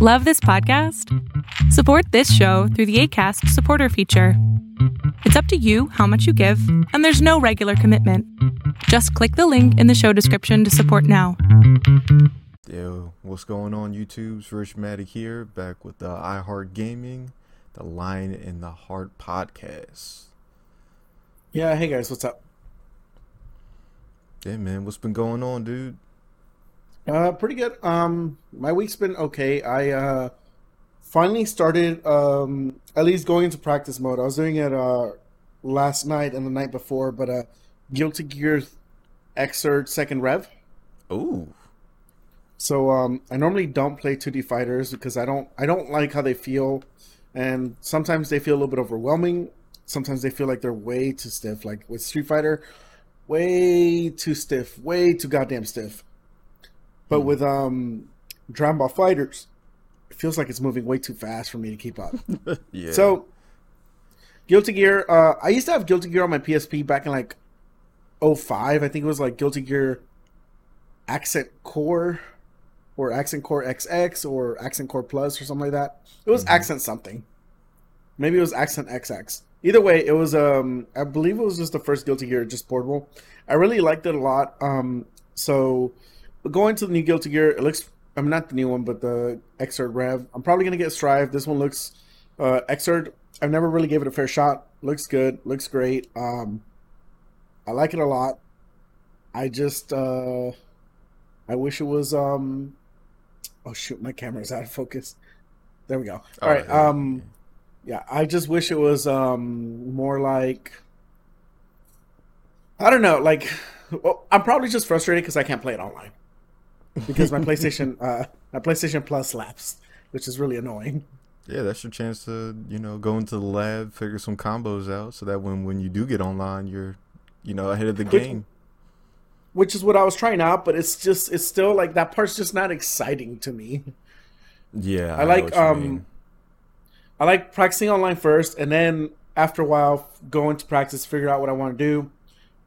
Love this podcast? Support this show through the ACAST supporter feature. It's up to you how much you give, and there's no regular commitment. Just click the link in the show description to support now. Yo, what's going on, YouTube's Rich Matic here, back with the iHeart Gaming, the Lion and the Heart podcast. Yeah, hey guys, what's up? Yeah, man, what's been going on, dude? Uh, pretty good. Um, my week's been okay. I uh finally started um at least going into practice mode. I was doing it uh last night and the night before, but uh, Guilty Gear Xrd Second Rev. Ooh, So um, I normally don't play 2D fighters because I don't I don't like how they feel, and sometimes they feel a little bit overwhelming. Sometimes they feel like they're way too stiff. Like with Street Fighter, way too stiff, way too goddamn stiff. But with um, Dragon Ball FighterZ, it feels like it's moving way too fast for me to keep up. yeah. So, Guilty Gear. Uh, I used to have Guilty Gear on my PSP back in like 05. I think it was like Guilty Gear Accent Core or Accent Core XX or Accent Core Plus or something like that. It was Accent something. Maybe it was Accent XX. Either way, it was um I believe it was just the first Guilty Gear just portable. I really liked it a lot. Um so going to the new Guilty Gear, it looks I'm not the new one, but the Xrd Rev. I'm probably gonna get Strive. This one looks uh Xrd. I've never really gave it a fair shot. Looks good. Looks great. Um I like it a lot. I just uh I wish it was um oh shoot, my camera's out of focus. There we go. All right. yeah. Um yeah, I just wish it was um more like I don't know, like well, I'm probably just frustrated because I can't play it online. Because my PlayStation uh my PlayStation Plus lapsed, which is really annoying. yeah, that's your chance to you know go into the lab, figure some combos out, so that when when you do get online, you're you know ahead of the Which- game. Which is what I was trying out, but it's just it's still like that part's just not exciting to me. Yeah, I know like, what you um, mean. I like practicing online first, and then after a while, go into practice, figure out what I want to do,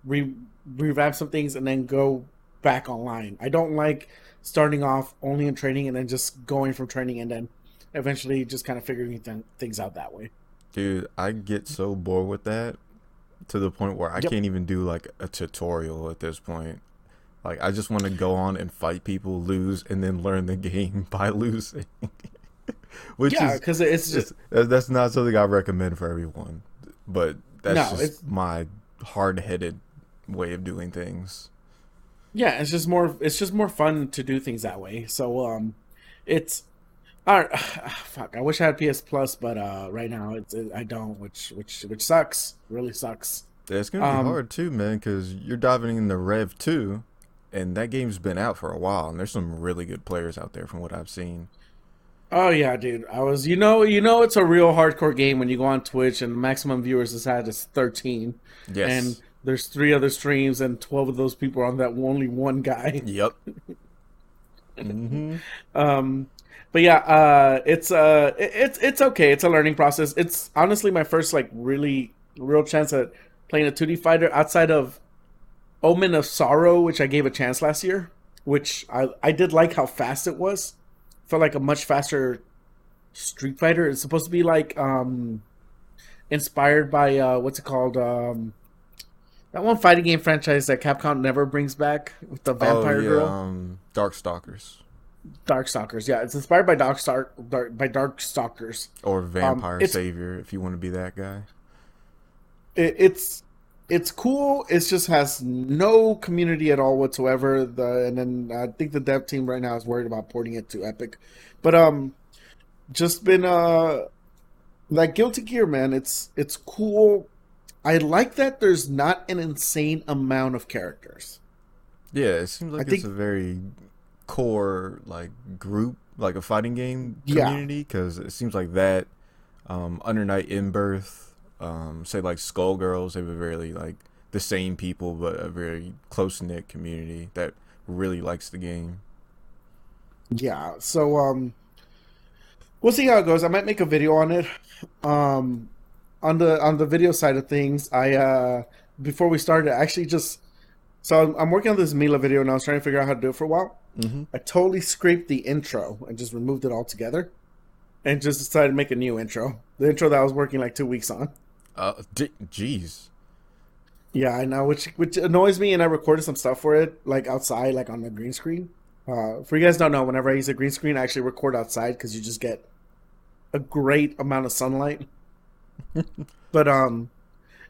re- revamp some things, and then go back online. I don't like starting off only in training and then just going from training and then eventually just kind of figuring th- things out that way. Dude, I get so bored with that to the point where I Yep. can't even do like a tutorial at this point. Like I just want to go on and fight people, lose, and then learn the game by losing. Which yeah, is because it's just that's not something I recommend for everyone. But that's No, just my hard-headed way of doing things. Yeah, it's just more it's just more fun to do things that way. So um, it's. All right, fuck. I wish I had PS Plus, but uh, right now it's I don't, which which which sucks. Really sucks. It's gonna be Um, hard too, man, because you're diving into Rev two, and that game's been out for a while, and there's some really good players out there from what I've seen. Oh yeah, dude. I was you know you know it's a real hardcore game when you go on Twitch and maximum viewers is had is thirteen. Yes. And there's three other streams and twelve of those people are on that only one guy. Yep. hmm Um but yeah, uh it's uh it- it's it's okay. It's a learning process. It's honestly my first like really real chance at playing a 2D fighter outside of Omen of Sorrow, which I gave a chance last year, which I I did like how fast it was. Felt like a much faster Street Fighter. It's supposed to be like um inspired by uh what's it called? Um that one fighting game franchise that Capcom never brings back with the vampire oh, yeah, girl. Um, Darkstalkers Darkstalkers. Yeah, it's inspired by Dark Star Dark, by Darkstalkers. or Vampire it's- Savior, if you want to be that guy. It, it's it's cool. It just has no community at all whatsoever. The and then I think the dev team right now is worried about porting it to Epic, but um, just been uh, like Guilty Gear, man. It's it's cool. I like that there's not an insane amount of characters. Yeah, it seems like I it's think- a very core like group, like a fighting game community, because it seems like that. Um, Under Night In-Birth, um, say like Skullgirls, they were very like the same people, but a very close knit community that really likes the game. Yeah, so um we'll see how it goes. I might make a video on it. Um on the on the video side of things, I uh before we started, I actually just so I'm, I'm working on this Mila video and I was trying to figure out how to do it for a while. Mm-hmm. I totally scraped the intro and just removed it all together, and just decided to make a new intro. The intro that I was working like two weeks on. Uh, d- jeez. Yeah, I know, which which annoys me, and I recorded some stuff for it, like outside, like on the green screen. Uh, for you guys don't know, whenever I use a green screen, I actually record outside because you just get a great amount of sunlight. but um,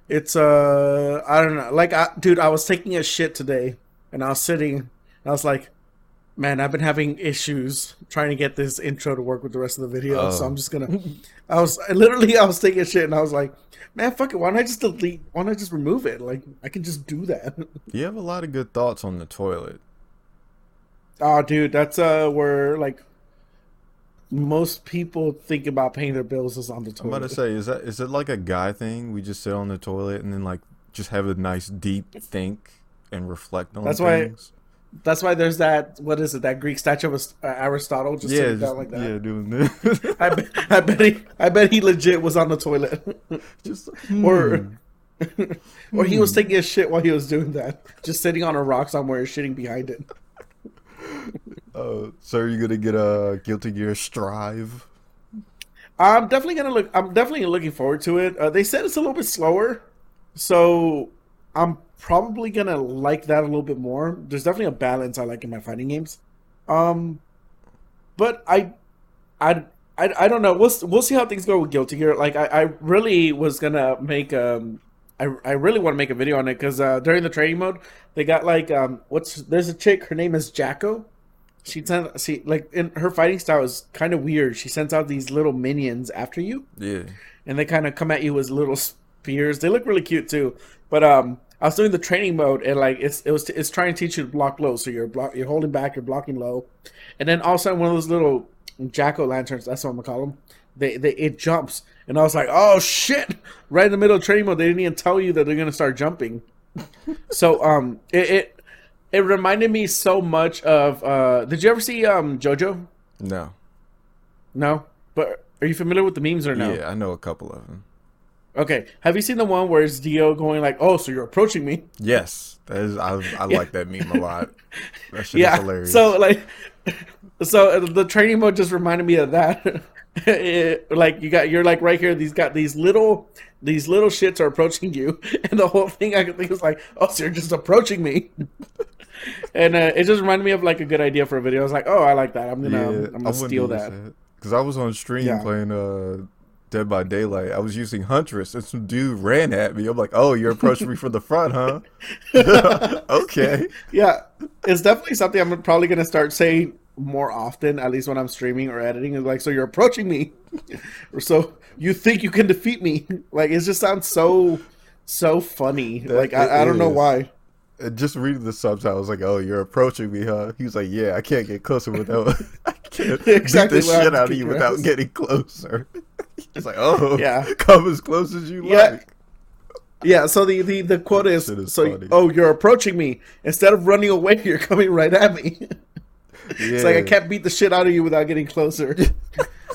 it's uh, I don't know, like, I, dude, I was taking a shit today, and I was sitting, and I was like, man, I've been having issues trying to get this intro to work with the rest of the video, so Oh. I'm just gonna. I was I literally I was taking a shit, and I was like, man, fuck it, why don't I just delete? Why don't I just remove it? Like, I can just do that. You have a lot of good thoughts on the toilet. Oh, dude, that's uh where like most people think about paying their bills is on the toilet. I'm gonna say, is that is it like a guy thing? We just sit on the toilet and then like just have a nice deep think and reflect on That's why- That's why there's that. What is it? That Greek statue of uh, Aristotle just yeah, sitting just, down like that. yeah, doing this. I, bet, I bet he. I bet he legit was on the toilet, just or hmm. or he was taking a shit while he was doing that, just sitting on a rock somewhere, shitting behind it. Uh, so are you gonna get a Guilty Gear Strive? I'm definitely gonna look. I'm definitely looking forward to it. Uh, they said it's a little bit slower, so I'm probably gonna like that a little bit more. There's definitely a balance I like in my fighting games. Um, but I, I, I, I don't know. We'll we'll see how things go with Guilty Gear. Like I, I really was gonna make um. I, I really want to make a video on it because uh, during the training mode they got like um what's there's a chick her name is Jack-O she sent she like in her fighting style is kind of weird. She sends out these little minions after you, Yeah. and they kind of come at you as little spears. They look really cute too. But um, I was doing the training mode, and like it's it was it's trying to teach you to block low. So you're block you're holding back, you're blocking low, and then all of a sudden one of those little jack o' lanterns. That's what I'm gonna call them. They, they it jumps, and I was like, oh shit! Right in the middle of training mode, they didn't even tell you that they're gonna start jumping. so um, it, it it reminded me so much of. uh Did you ever see um JoJo? No. No, but are you familiar with the memes or no? Yeah, I know a couple of them. Okay, have you seen the one where it's Dio going like, "Oh, so you're approaching me"? Yes, that is. I I like that meme a lot. That shit is yeah. hilarious. So like, so uh, the training mode just reminded me of that. It- like you got, you're like right here. These got these little, these little shits are approaching you, and the whole thing I could think was like, "Oh, so you're just approaching me." And uh, it just reminded me of like a good idea for a video. I was like, "Oh, I like that. I'm gonna, I'm gonna steal that." because I was on stream Yeah. playing uh Dead by Daylight. I was using Huntress, and some dude ran at me. I'm like, "Oh, you're approaching me from the front, huh?" okay. Yeah, it's definitely something I'm probably gonna start saying more often, at least when I'm streaming or editing. Is like, so you're approaching me, or so you think you can defeat me? Like, it just sounds so, so funny. That- like, I, I don't know why. Just reading the subtitles, like, "Oh, you're approaching me, huh?" He was like, "Yeah, I can't get closer without. I can't Exactly beat the shit out of you without right? getting closer." He's like, "Oh, Yeah. come as close as you Yeah. like." Yeah. So the the, the quote is, is so funny. oh, you're approaching me instead of running away. You're coming right at me. It's like I can't beat the shit out of you without getting closer.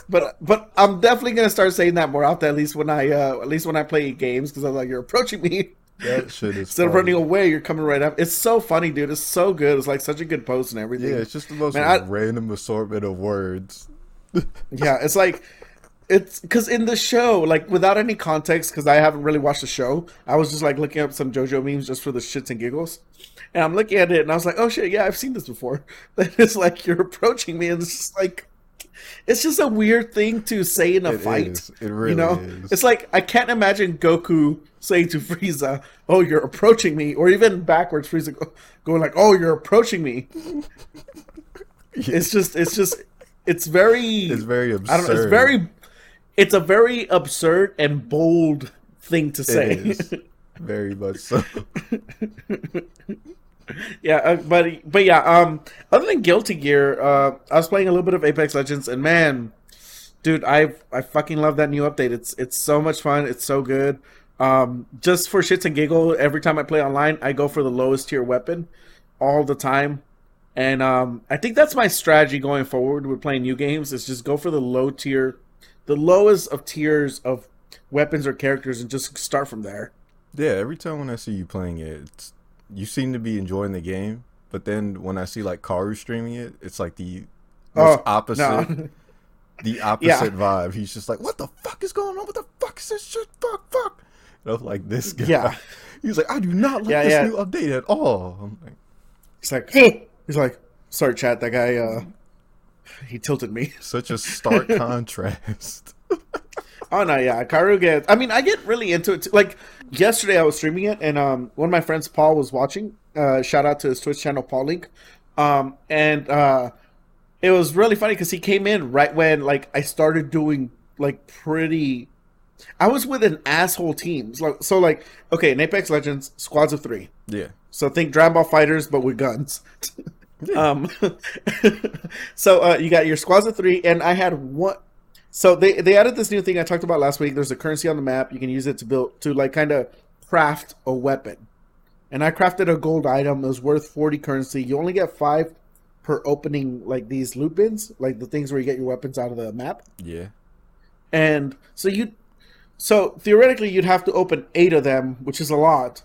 but but I'm definitely gonna start saying that more often. At least when I uh, at least when I play games because I'm like you're approaching me. That shit is Instead of funny. running away, you're coming right up. It's so funny, dude. It's so good. It's like such a good post and everything. Yeah, it's just the most Man, I- random assortment of words. Yeah, it's like it's because in the show, like without any context, because I haven't really watched the show, I was just like looking up some JoJo memes just for the shits and giggles, and I'm looking at it and I was like, oh shit, yeah, I've seen this before. And it's like you're approaching me, and it's just like it's just a weird thing to say in a It fight. is. It really you know, is. it's like I can't imagine Goku saying to Frieza, "Oh, you're approaching me," or even backwards, Frieza going like, "Oh, you're approaching me." It's just, it's just, it's very, It's very absurd. I don't know. It's very. It's a very absurd and bold thing to say. very much so. yeah, uh, but but yeah. Um, other than Guilty Gear, uh, I was playing a little bit of Apex Legends, and man, dude, I I fucking love that new update. It's it's so much fun. It's so good. Um, just for shits and giggle, every time I play online, I go for the lowest tier weapon all the time. And um, I think that's my strategy going forward with playing new games. Is just go for the low tier, the lowest of tiers of weapons or characters, and just start from there. Yeah, every time when I see you playing it, it's, you seem to be enjoying the game, But then when I see like Karu streaming it, it's like the most Oh, opposite. no. The opposite vibe. He's just like, "What the fuck is going on? What the fuck is this shit? Fuck, fuck." And I'm like, "This guy." Yeah. He's like, "I do not like Yeah, this yeah. new update at all." I'm like, He's like, he's like, sorry, chat. That guy, uh, he tilted me. such a stark contrast. Oh no, yeah, Karu gets. I mean, I get really into it. Too. Like yesterday, I was streaming it, and um, one of my friends, Paul, was watching. Uh, shout out to his Twitch channel, Paul Link. Um, and uh, it was really funny because he came in right when like I started doing like pretty. I was with an asshole teams. Like so, like okay, in Apex Legends, squads of three. Yeah. So think Dragon Ball FighterZ, but with guns. Yeah. Um, so uh, you got your squads of three, and I had one. So they they added this new thing I talked about last week. There's a currency on the map. You can use it to build to like kind of craft a weapon. And I crafted a gold item. It was worth 40 currency. You only get five per opening like these loot bins, like the things where you get your weapons out of the map. Yeah. And so you, so theoretically, you'd have to open eight of them, which is a lot,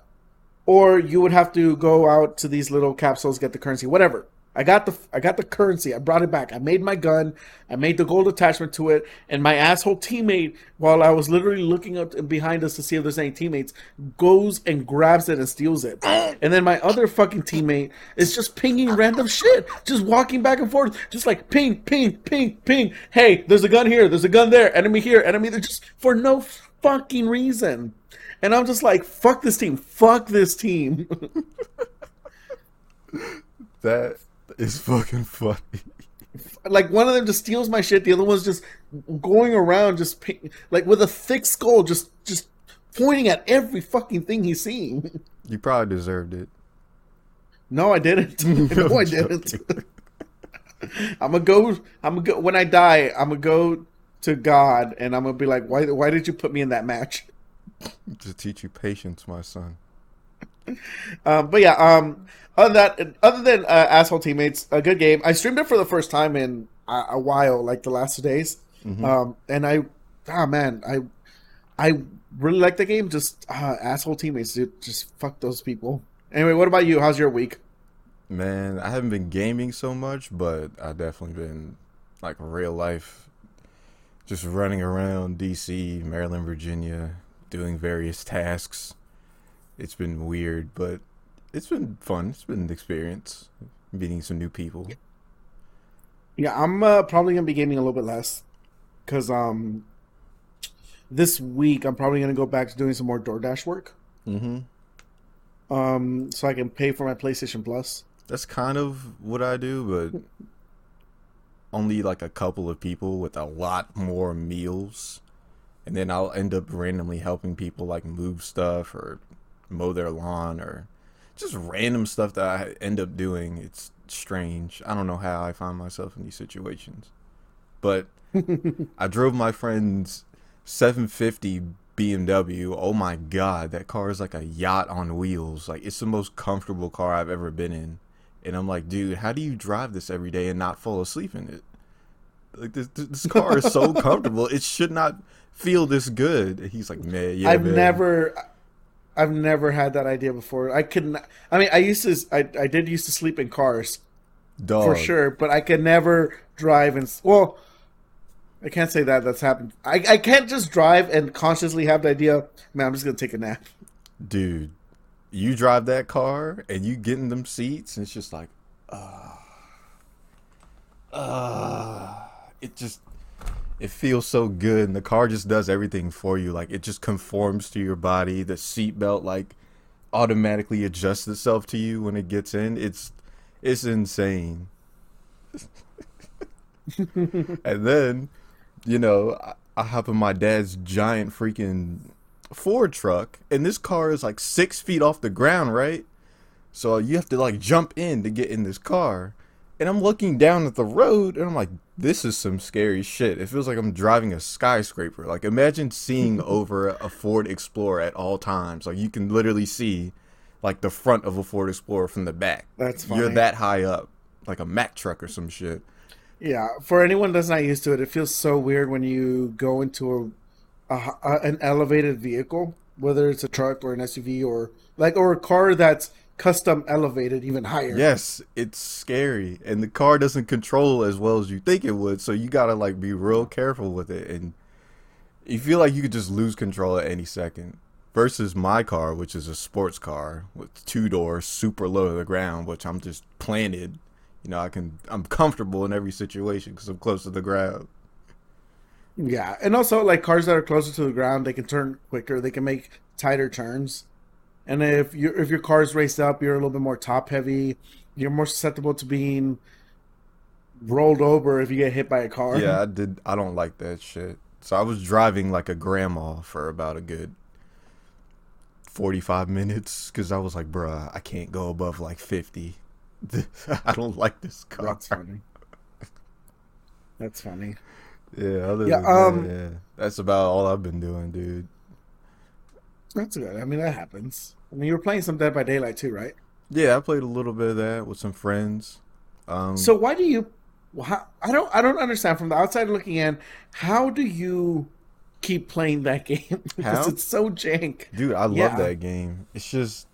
or you would have to go out to these little capsules, get the currency, whatever. I got the I got the currency. I brought it back. I made my gun. I made the gold attachment to it. And my asshole teammate, while I was literally looking up behind us to see if there's any teammates, goes and grabs it and steals it. And then my other fucking teammate is just pinging random shit, just walking back and forth, just like ping, ping, ping, ping. Hey, there's a gun here. There's a gun there. Enemy here. Enemy there. Just for no fucking reason. And I'm just like, fuck this team. Fuck this team. That is fucking funny. like one of them just steals my shit. The other one's just going around, just like with a thick skull, just just pointing at every fucking thing he's seeing. You probably deserved it. No, I didn't. no, I I'm didn't. I'm gonna go. I'm gonna go. When I die, I'm gonna go to God, and I'm gonna be like, why? Why did you put me in that match? To teach you patience, my son. Um, but yeah, um, other than that, other than uh, asshole teammates, a good game. I streamed it for the first time in a, a while, like the last two days. Um, and I, ah man, I, I really like the game. Just uh, asshole teammates, dude. Just fuck those people. Anyway, what about you? How's your week? Man, I haven't been gaming so much, but I definitely been like real life, just running around DC, Maryland, Virginia, doing various tasks. It's been weird, but it's been fun. It's been an experience, meeting some new people. Yeah, I'm uh, probably gonna be gaming a little bit less, cause um, this week I'm probably gonna go back to doing some more DoorDash work. Mm-hmm. Um, so I can pay for my PlayStation Plus. That's kind of what I do, but only like a couple of people with a lot more meals. And then I'll end up randomly helping people like move stuff or mow their lawn or just random stuff that I end up doing. It's strange. I don't know how I find myself in these situations. But I drove my friend's 750 BMW. Oh my god, that car is like a yacht on wheels. Like it's the most comfortable car I've ever been in. And I'm like, dude, how do you drive this every day and not fall asleep in it? Like this, this car is so comfortable. It should not feel this good. And he's like, man, yeah, I've man. never, I've never had that idea before. I couldn't. I mean, I used to. I, I did used to sleep in cars Dog. for sure, but I could never drive and. Well, I can't say that that's happened. I I can't just drive and consciously have the idea. Man, I'm just gonna take a nap. dude. You drive that car and you get in them seats, and it's just like, ah, ah. It just, it feels so good, and the car just does everything for you. Like it just conforms to your body. The seatbelt like automatically adjusts itself to you when it gets in. It's, it's insane. and then, you know, I, I hop in my dad's giant freaking Ford truck, and this car is like six feet off the ground, right? So you have to like jump in to get in this car. And I'm looking down at the road, and I'm like, this is some scary shit. It feels like I'm driving a skyscraper. Like, imagine seeing over a Ford Explorer at all times. Like, you can literally see like the front of a Ford Explorer from the back. That's You're that high up, like a Mack truck or some shit. Yeah, for anyone that's not used to it, it feels so weird when you go into a, a, a an elevated vehicle, whether it's a truck or an SUV or like or a car that's custom elevated even higher. Yes, it's scary, and the car doesn't control as well as you think it would. So you gotta like be real careful with it, and you feel like you could just lose control at any second. Versus my car, which is a sports car with two doors, super low to the ground, which I'm just planted. You know, I can I'm comfortable in every situation because I'm close to the ground. Yeah, and also like cars that are closer to the ground, they can turn quicker. They can make tighter turns. And if you if your car's raced up, you're a little bit more top heavy. You're more susceptible to being rolled over if you get hit by a car. Yeah, I did. I don't like that shit. So I was driving like a grandma for about a good 45 minutes because I was like, bruh, I can't go above like 50. I don't like this car. That's funny. That's funny. Yeah, other Yeah, than um, that, yeah. That's about all I've been doing, dude. That's good. I mean, that happens. I mean, you were playing some Dead by Daylight too, right? Yeah, I played a little bit of that with some friends. Um, So why do you? How, I don't. I don't understand from the outside looking in. How do you keep playing that game? because How? it's so jank. Dude, I love Yeah. that game. It's just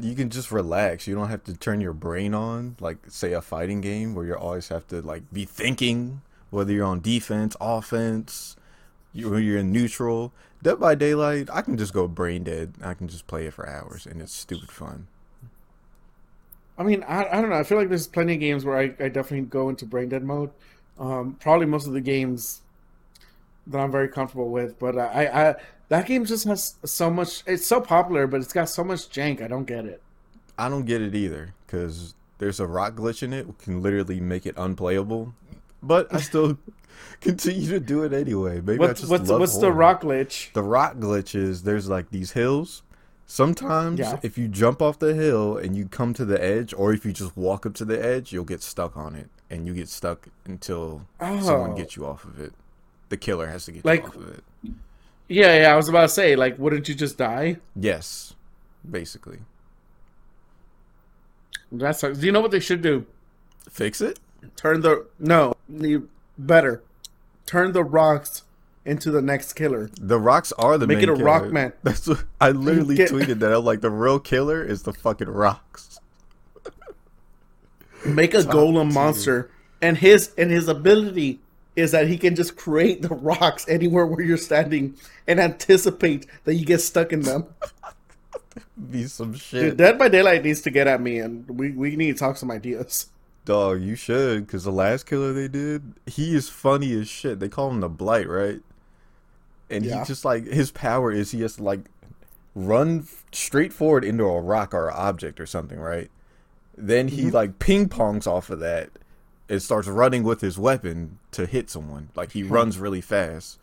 you can just relax. You don't have to turn your brain on, like say a fighting game where you always have to like be thinking whether you're on defense, offense, you you're in neutral. Dead by Daylight, I can just go brain dead. I can just play it for hours, and it's stupid fun. I mean, I, I don't know. I feel like there's plenty of games where I, I definitely go into brain dead mode. Um, probably most of the games that I'm very comfortable with, but I, I that game just has so much. It's so popular, but it's got so much jank. I don't get it. I don't get it either because there's a rock glitch in it, can literally make it unplayable. But I still continue to do it anyway. Maybe I What's just what's love what's the rock glitch? The rock glitch is there's like these hills. Sometimes Yeah. if you jump off the hill and you come to the edge, or if you just walk up to the edge, you'll get stuck on it, and you get stuck until someone Oh. gets you off of it. The killer has to get Like- you off of it. Yeah, yeah. I was about to say, like, wouldn't you just die? Yes, basically. That's do you know what they should do? Fix it. Turn the no, you better turn the rocks into the next killer. The rocks are the Make main it a rock man. That's what I literally Get- tweeted that. I'm like, the real killer is the fucking rocks. Make a golem monster, and his and his ability is that he can just create the rocks anywhere where you're standing and anticipate that you get stuck in them. Be some Dude, shit. Dead by Daylight needs to get at me, and we we need to talk some ideas. Dog, you should, because the last killer they did, he is funny as shit. They call him the Blight, right? And Yeah. he just like his power is he has to like run straight forward into a rock or object or something, right? Then he mm-hmm. like ping pongs off of that and starts running with his weapon to hit someone. Like he runs really fast.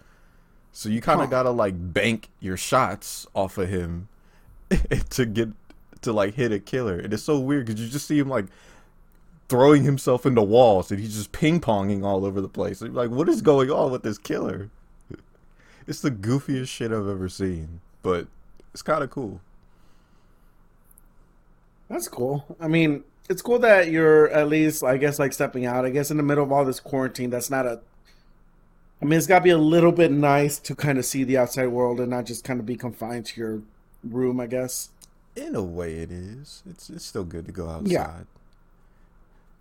So you kind of Huh. gotta like bank your shots off of him to get to like hit a killer. And it's so weird because you just see him like throwing himself into walls and he's just ping ponging all over the place. Like, what is going on with this killer? It's the goofiest shit I've ever seen, but it's kind of cool. That's cool. I mean, it's cool that you're at least, I guess, like stepping out. I guess in the middle of all this quarantine, that's not a. I mean, it's got to be a little bit nice to kind of see the outside world and not just kind of be confined to your room. I guess. In a way, it is. It's it's still good to go outside. Yeah.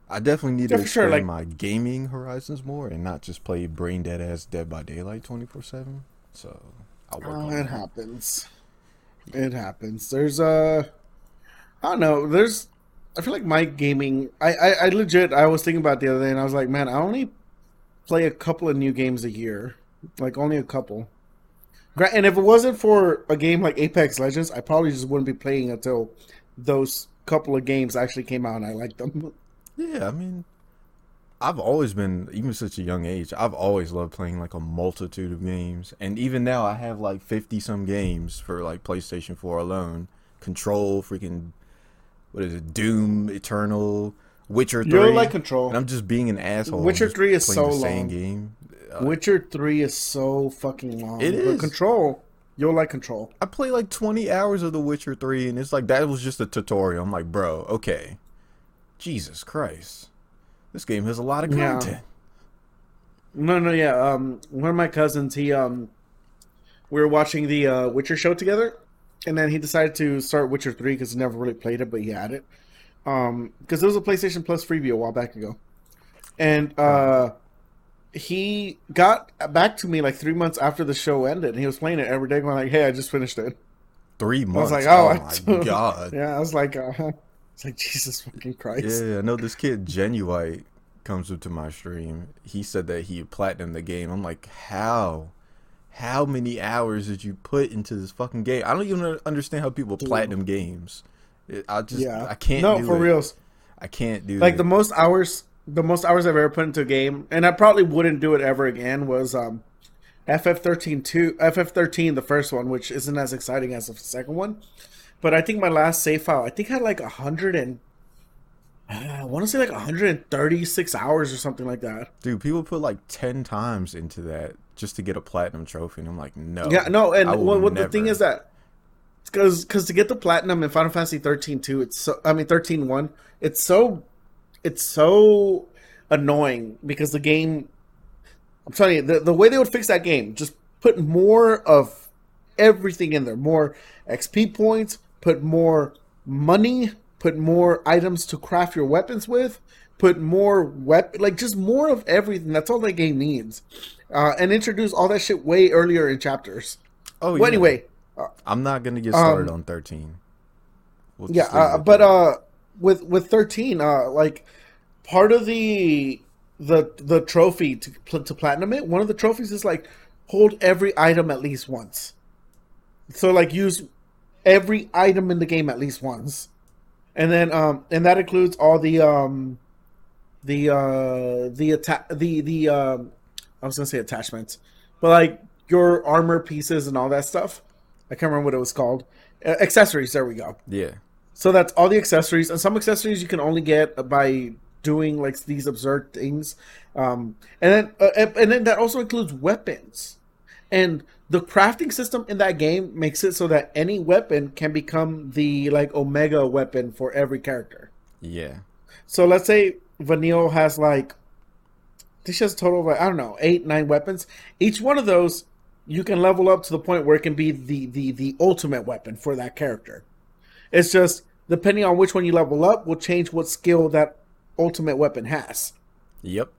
I definitely need Yeah, to for sure, expand like- my gaming horizons more and not just play brain dead ass Dead by Daylight twenty four seven. So I'll work Oh, it that. happens. It happens. There's a. I don't know. There's. I feel like my gaming. I, I I legit. I was thinking about the other day, and I was like, man, I only play a couple of new games a year. Like only a couple. And if it wasn't for a game like Apex Legends, I probably just wouldn't be playing until those couple of games actually came out and I liked them. Yeah, I mean, I've always been, even since a young age, I've always loved playing like a multitude of games. And even now, I have like 50 some games for like PlayStation 4 alone. Control, freaking, what is it? Doom, Eternal, Witcher 3. You're like Control. And I'm just being an asshole. Witcher 3 is so the same long. game. Uh, Witcher Three is so fucking long. It But. Control. You'll like Control. I play like 20 hours of The Witcher 3, and it's like that was just a tutorial. I'm like, bro, okay. Jesus Christ. This game has a lot of Yeah. content. No, no, yeah. Um, one of my cousins, he um, we were watching the uh, Witcher show together, and then he decided to start Witcher Three because he never really played it, but he had it. Um, because it was a PlayStation Plus freebie a while back ago, and uh, he got back to me like three months after the show ended. and He was playing it every day, going like, "Hey, I just finished it." Three months. I was like, oh, oh, my god. Yeah, I was like, uh, it's like Jesus fucking Christ. Yeah, I know this kid Genuite comes up to my stream. He said that he platinum the game. I'm like, how? How many hours did you put into this fucking game? I don't even understand how people platinum games. I just, yeah, I can't. No, for it. reals. I can't do Like it. the most hours, the most hours I've ever put into a game, and I probably wouldn't do it ever again. Was um, FF13 two, FF13 the first one, which isn't as exciting as the second one. But I think my last save file, I think had like a hundred and uh, I want to say like 136 hours or something like that. Dude, people put like ten times into that just to get a platinum trophy, and I'm like, no. Yeah, no, and what, what the thing is that because because to get the platinum in Final Fantasy 13 2, it's so I mean 13 1, it's so it's so annoying because the game I'm telling you the, the way they would fix that game just put more of everything in there, more XP points, put more money, put more items to craft your weapons with, put more weapon like just more of everything. That's all that game needs. Uh, and introduce all that shit way earlier in chapters. Oh, Well, yeah. anyway, I'm not gonna get started Um, on 13. We'll yeah, just leave it uh, but uh, with with thirteen, uh, like part of the the the trophy to to platinum it, one of the trophies is like hold every item at least once. So like use every item in the game at least once, and then um and that includes all the um the uh the attack the the um I was gonna say attachments, but like your armor pieces and all that stuff. I can't remember what it was called. Uh, accessories. There we go. yeah, So that's all the accessories, and some accessories you can only get by doing like these absurd things, um, and then uh, and and then that also includes weapons, and the crafting system in that game makes it so that any weapon can become the like omega weapon for every character. yeah, So let's say Vanille has like this has a total of like I don't know eight nine weapons. Each one of those you can level up to the point where it can be the the the ultimate weapon for that character. It's just depending on which one you level up will change what skill that ultimate weapon has. yep.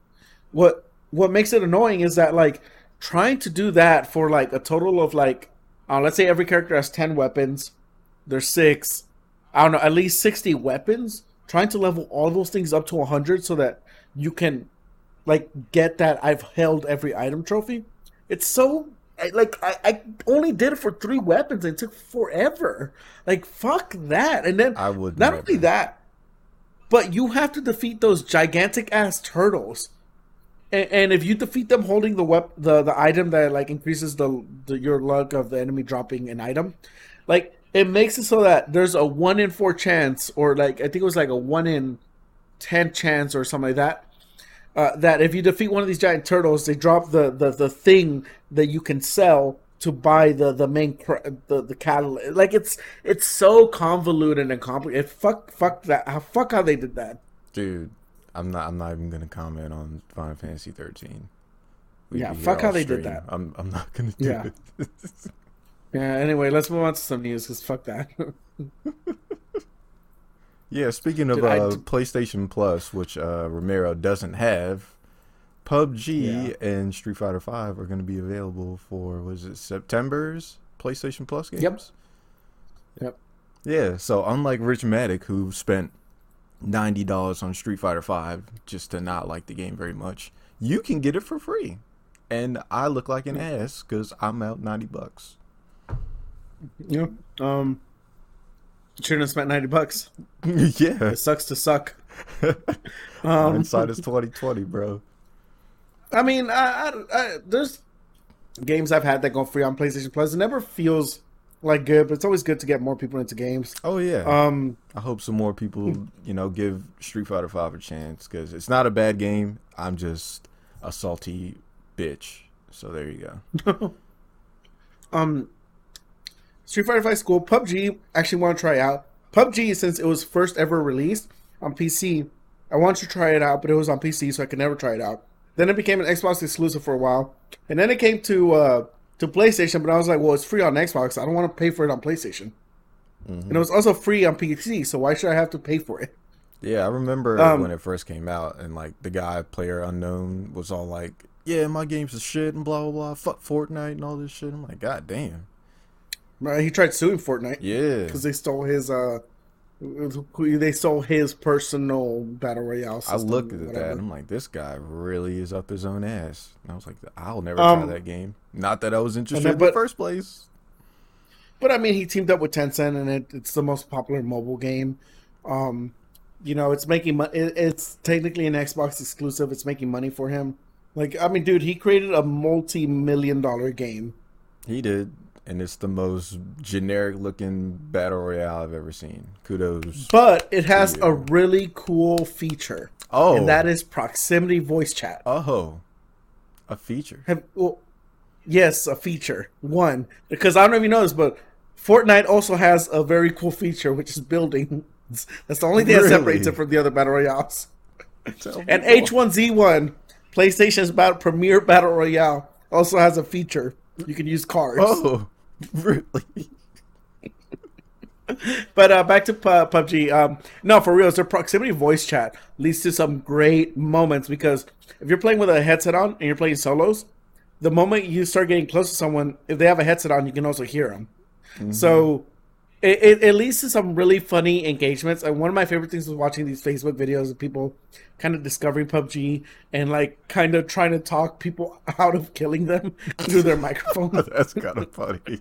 What what makes it annoying is that like trying to do that for like a total of like uh, let's say every character has 10 weapons there's six i don't know at least 60 weapons trying to level all those things up to 100 so that you can like get that i've held every item trophy. It's so I, like I, I only did it for three weapons and it took forever. Like fuck that. And then I would not never. only that but you have to defeat those gigantic ass turtles and, and if you defeat them holding the wep- the the item that like increases the, the your luck of the enemy dropping an item, like it makes it so that there's a one in four chance, or like I think it was like a one in ten chance or something like that. Uh, that if you defeat one of these giant turtles, they drop the the, the thing that you can sell to buy the the main the the catalyst. Like it's it's so convoluted and complicated. Fuck fuck that. How fuck how they did that. Dude, I'm not. I'm not even gonna comment on Final Fantasy 13. We'd Yeah, fuck how they did that. I'm. I'm not gonna do Yeah. it. Yeah. Anyway, let's move on to some news because fuck that. yeah. Speaking of uh, d- PlayStation Plus, which uh, Ramiro doesn't have, PUBG and Street Fighter Five are gonna be available for was it September's PlayStation Plus games? Yep. Yep. Yeah. So unlike Rich Matic, who spent ninety dollars on Street Fighter Five just to not like the game very much, you can get it for free, and I look like an ass because I'm out ninety bucks. Yeah. Um. Shouldn't have spent ninety bucks. yeah. It sucks to suck. Um, Hindsight is twenty twenty, bro. I mean, I, I, I, there's games I've had that go free on PlayStation Plus. It never feels like good, but it's always good to get more people into games. Oh yeah. Um. I hope some more people, you know, give Street Fighter Five a chance because it's not a bad game. I'm just a salty bitch. So there you go. Um. Street Fighter Five School PUBG. Actually, want to try out PUBG since it was first ever released on PC. I wanted to try it out, but it was on PC, so I could never try it out. Then it became an Xbox exclusive for a while, and then it came to uh, to PlayStation, but I was like, well, it's free on Xbox. I don't want to pay for it on PlayStation. And it was also free on PC, so why should I have to pay for it? Yeah, I remember Um, when it first came out, and like the guy, PlayerUnknown, was all like, "Yeah, my game's a shit," and blah blah blah. Fuck Fortnite and all this shit. I'm like, God damn. Right? He tried suing Fortnite Yeah. because they stole his uh, they stole his personal battle royale. I looked at that and I'm like, this guy really is up his own ass. And I was like, I'll never Um, try that game. Not that I was interested then- in the first place. But I mean, he teamed up with Tencent, and it, it's the most popular mobile game. Um, you know, it's making money. It, it's technically an Xbox exclusive. It's making money for him. Like, I mean, dude, he created a multi-million dollar game. He did, and it's the most generic looking battle royale I've ever seen. Kudos. But it has a really cool feature, Oh, and that is proximity voice chat. oh, a feature. Have, well, yes, a feature. One, because I don't know if you know this, but Fortnite also has a very cool feature, which is building. That's the only thing that separates it from the other battle royales. And. H1Z1, PlayStation's battle, premier battle royale, also has a feature. You can use cards. Oh, really? But uh, back to Pu- PUBG. Um, no, for real, it's their proximity voice chat leads to some great moments because if you're playing with a headset on and you're playing solos, the moment you start getting close to someone, if they have a headset on, you can also hear them. So it, it, it leads to some really funny engagements. And one of my favorite things was watching these Facebook videos of people kind of discovering PUBG and like kind of trying to talk people out of killing them through their microphone. That's kind of funny.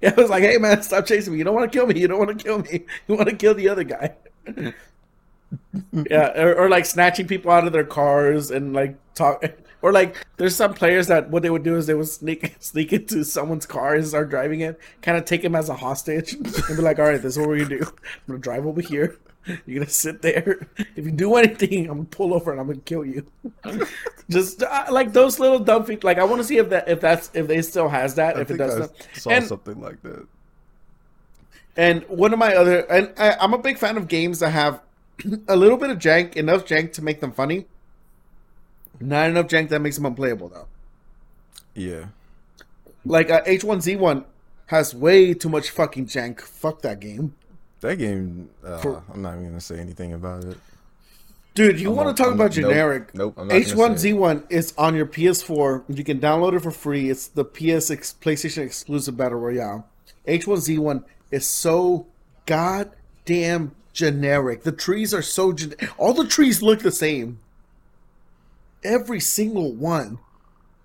Yeah, I was like, hey man, stop chasing me. You don't want to kill me. You don't want to kill me. You want to kill the other guy. yeah, or, or like snatching people out of their cars and like talk. Or like, there's some players that what they would do is they would sneak sneak into someone's car and start driving it, kind of take him as a hostage, and be like, all right, this is what we're gonna do. I'm gonna drive over here. You're gonna sit there. If you do anything, I'm gonna pull over and I'm gonna kill you. Just uh, like those little dumb feet. Like I want to see if that if that's if they still has that. I if it doesn't. saw And something like that. and one of my other, and I, I'm a big fan of games that have a little bit of jank, enough jank to make them funny. Not enough jank that makes them unplayable, though. Yeah. Like uh, H1Z1 has way too much fucking jank. Fuck that game, That game, uh, For- I'm not even gonna say anything about it. dude. You want to talk I'm- about generic? nope, I'm not gonna say H1Z1 is on your PS4. You can download it for free. It's the PS ex- PlayStation exclusive battle royale. H1Z1 is so goddamn generic. The trees are so gen- all the trees look the same. Every single one.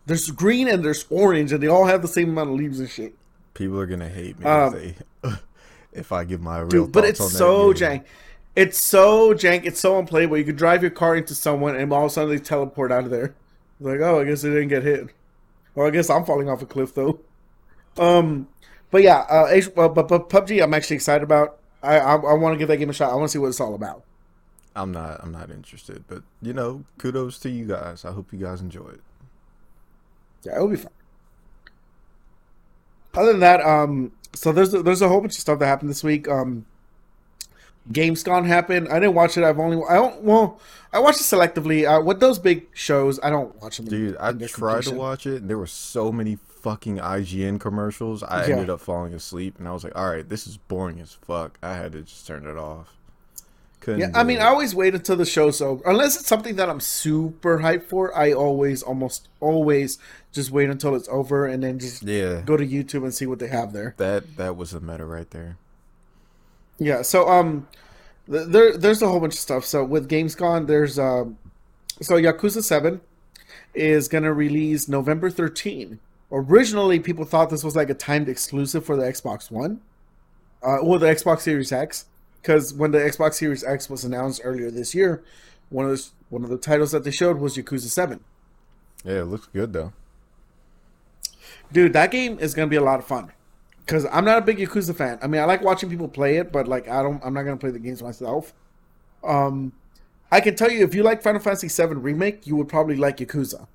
There's green and there's orange, and they all have the same amount of leaves and shit. People are gonna hate me Um, if they if I give my real Dude, but it's so jank. It's so jank. It's so unplayable. You could drive your car into someone, and all of a sudden they teleport out of there. Like, oh, I guess they didn't get hit. Well, I guess I'm falling off a cliff though. Um, but yeah, uh, H- uh, but, but PUBG, I'm actually excited about. I I, I want to give that game a shot. I want to see what it's all about. I'm not I'm not interested, but you know, kudos to you guys. I hope you guys enjoy it. Yeah, it'll be fun. Other than that, um, so there's a, there's a whole bunch of stuff that happened this week. Um, Gamescom happened. I didn't watch it. I've only I don't well I watched it selectively. Uh, with those big shows, I don't watch them. Dude, I tried to watch it and there were so many fucking IGN commercials. I Yeah. ended up falling asleep and I was like, All right, this is boring as fuck. I had to just turn it off. Couldn't Yeah, I mean, it. I always wait until the show's over. Unless it's something that I'm super hyped for, I always, almost always, just wait until it's over and then just Yeah. go to YouTube and see what they have there. That that was the meta right there. Yeah. So um, th- there there's a whole bunch of stuff. So with Gamescom, there's um, so Yakuza Seven is gonna release November 13. Originally, people thought this was like a timed exclusive for the Xbox One, uh, or the Xbox Series X, because when the Xbox Series X was announced earlier this year, one of the one of the titles that they showed was Yakuza Seven. Yeah, it looks good though. Dude, that game is gonna be a lot of fun. Cause I'm not a big Yakuza fan. I mean, I like watching people play it, but like, I don't. I'm not gonna play the games myself. Um, I can tell you, if you like Final Fantasy VII remake, you would probably like Yakuza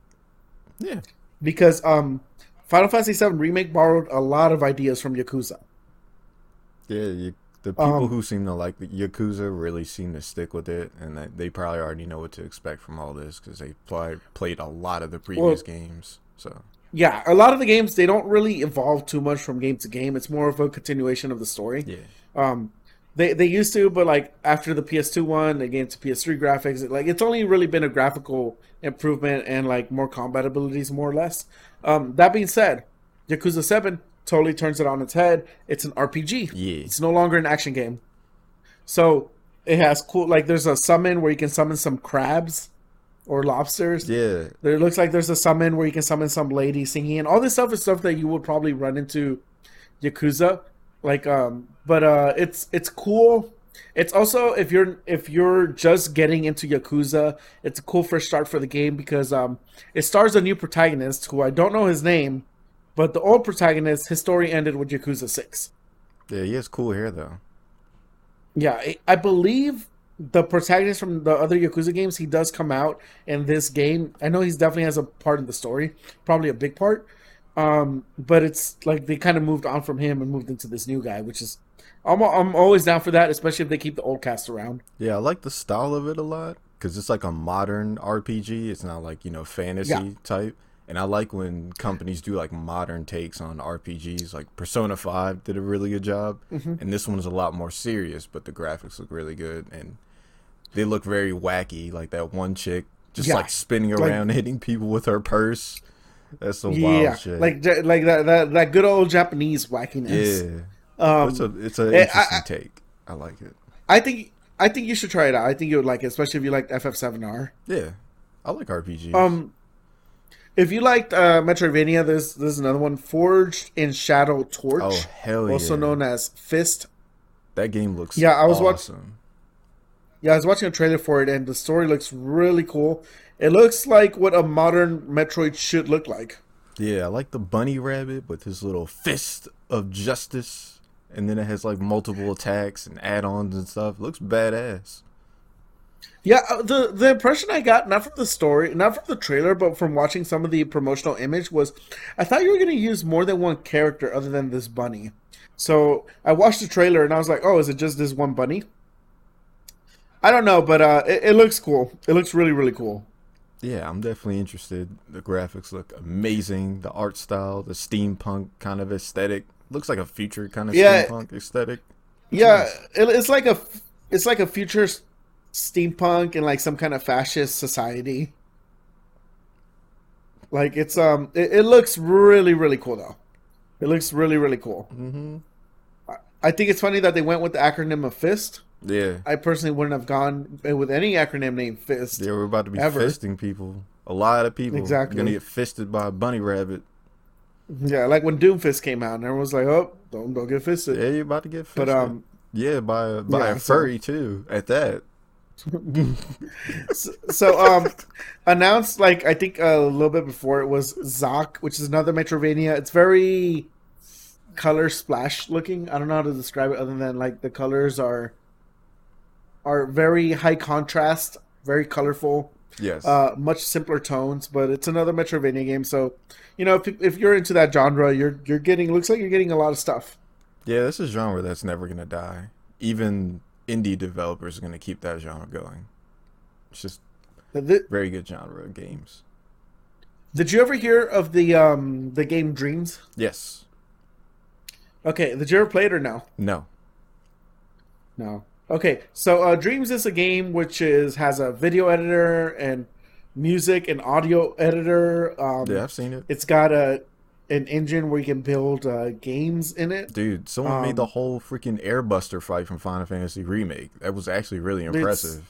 Yeah. because um, Final Fantasy VII remake borrowed a lot of ideas from Yakuza. Yeah, you, the people Um, who seem to like the Yakuza really seem to stick with it, and that they probably already know what to expect from all this because they played played a lot of the previous games. So yeah, a lot of the games they don't really evolve too much from game to game. It's more of a continuation of the story. Yeah. Um, they they used to, but like after the PS2 one, they gave to PS3 graphics. Like it's only really been a graphical improvement and like more combat abilities, more or less. Um, that being said, Yakuza Seven totally turns it on its head. It's an RPG. Yeah. It's no longer an action game. So it has cool like there's a summon where you can summon some crabs or lobsters. Yeah. There looks like there's a summon where you can summon some lady singing, and all this stuff is stuff that you would probably run into Yakuza. Like, um, but uh, it's it's cool. It's also if you're if you're just getting into Yakuza, it's a cool first start for the game because um, it stars a new protagonist who I don't know his name, but the old protagonist, his story ended with Yakuza Six. Yeah, he has cool hair though. Yeah, I- I believe the protagonist from the other Yakuza games, he does come out in this game. I know he's definitely has a part in the story, probably a big part. Um, but it's like they kind of moved on from him and moved into this new guy, which is I'm I'm always down for that, especially if they keep the old cast around. Yeah, I like the style of it a lot because it's like a modern RPG. It's not like you know fantasy Yeah. type. And I like when companies do like modern takes on RPGs. Like Persona Five did a really good job, Mm-hmm. and this one's a lot more serious, but the graphics look really good and they look very wacky. Like that one chick just Yeah. like spinning Like- around, hitting people with her purse. That's some yeah, wild shit. like like that, that that good old Japanese wackiness. yeah, Um, it's a it's an I- interesting I- take. I like it. I think I think you should try it out. I think you would like it, especially if you like FF7R. Yeah, I like RPGs. Um, if you liked uh, Metroidvania, there's there's another one, Forged in Shadow Torch, oh hell yeah! also known as Fist. That game looks Yeah, I was awesome. Yeah, I was watching a trailer for it, and the story looks really cool. It looks like what a modern Metroid should look like. Yeah, I like the bunny rabbit with his little fist of justice, and then it has like multiple attacks and add-ons and stuff. looks badass. Yeah, uh, the the impression I got not from the story, not from the trailer, but from watching some of the promotional image was, I thought you were going to use more than one character other than this bunny. So I watched the trailer and I was like, oh, is it just this one bunny? I don't know, but uh, it, it looks cool. It looks really really cool. Yeah, I'm definitely interested. The graphics look amazing. The art style, the steampunk kind of aesthetic, looks like a future kind of Yeah. steampunk aesthetic. Yeah, it, it's like a it's like a future steampunk and like some kind of fascist society. Like it's um, it, it looks really really cool though. It looks really really cool. hmm I think it's funny that they went with the acronym of FIST. Yeah, I personally wouldn't have gone with any acronym named FIST. yeah, we're about to be Ever. fisting people. A lot of people Exactly. gonna get fisted by a bunny rabbit. Yeah, like when Doomfist came out, and everyone was like, "Oh, don't don't get fisted." Yeah, you're about to get fisted. But um, yeah, by a, by yeah, a so- furry too. At that. So, so um, announced like I think a little bit before it was ZAAK, which is another Metrovania. It's very color splash looking. I don't know how to describe it other than like the colors are are very high contrast, very colorful. Yes. uh, much simpler tones, but it's another Metrovania game. So, you know, if, if you're into that genre, you're you're getting looks like you're getting a lot of stuff. Yeah, this is a genre that's never gonna die. Even indie developers are gonna keep that genre going. It's just Th- very good genre of games. Did you ever hear of the um the game Dreams? Yes. Okay, did you ever play it or no? No. No. Okay, so uh, Dreams is a game which is has a video editor and music and audio editor. Um, Yeah, I've seen it. It's got a an engine where you can build uh, games in it. Dude, someone Um, made the whole freaking Airbuster fight from Final Fantasy Remake. That was actually really impressive.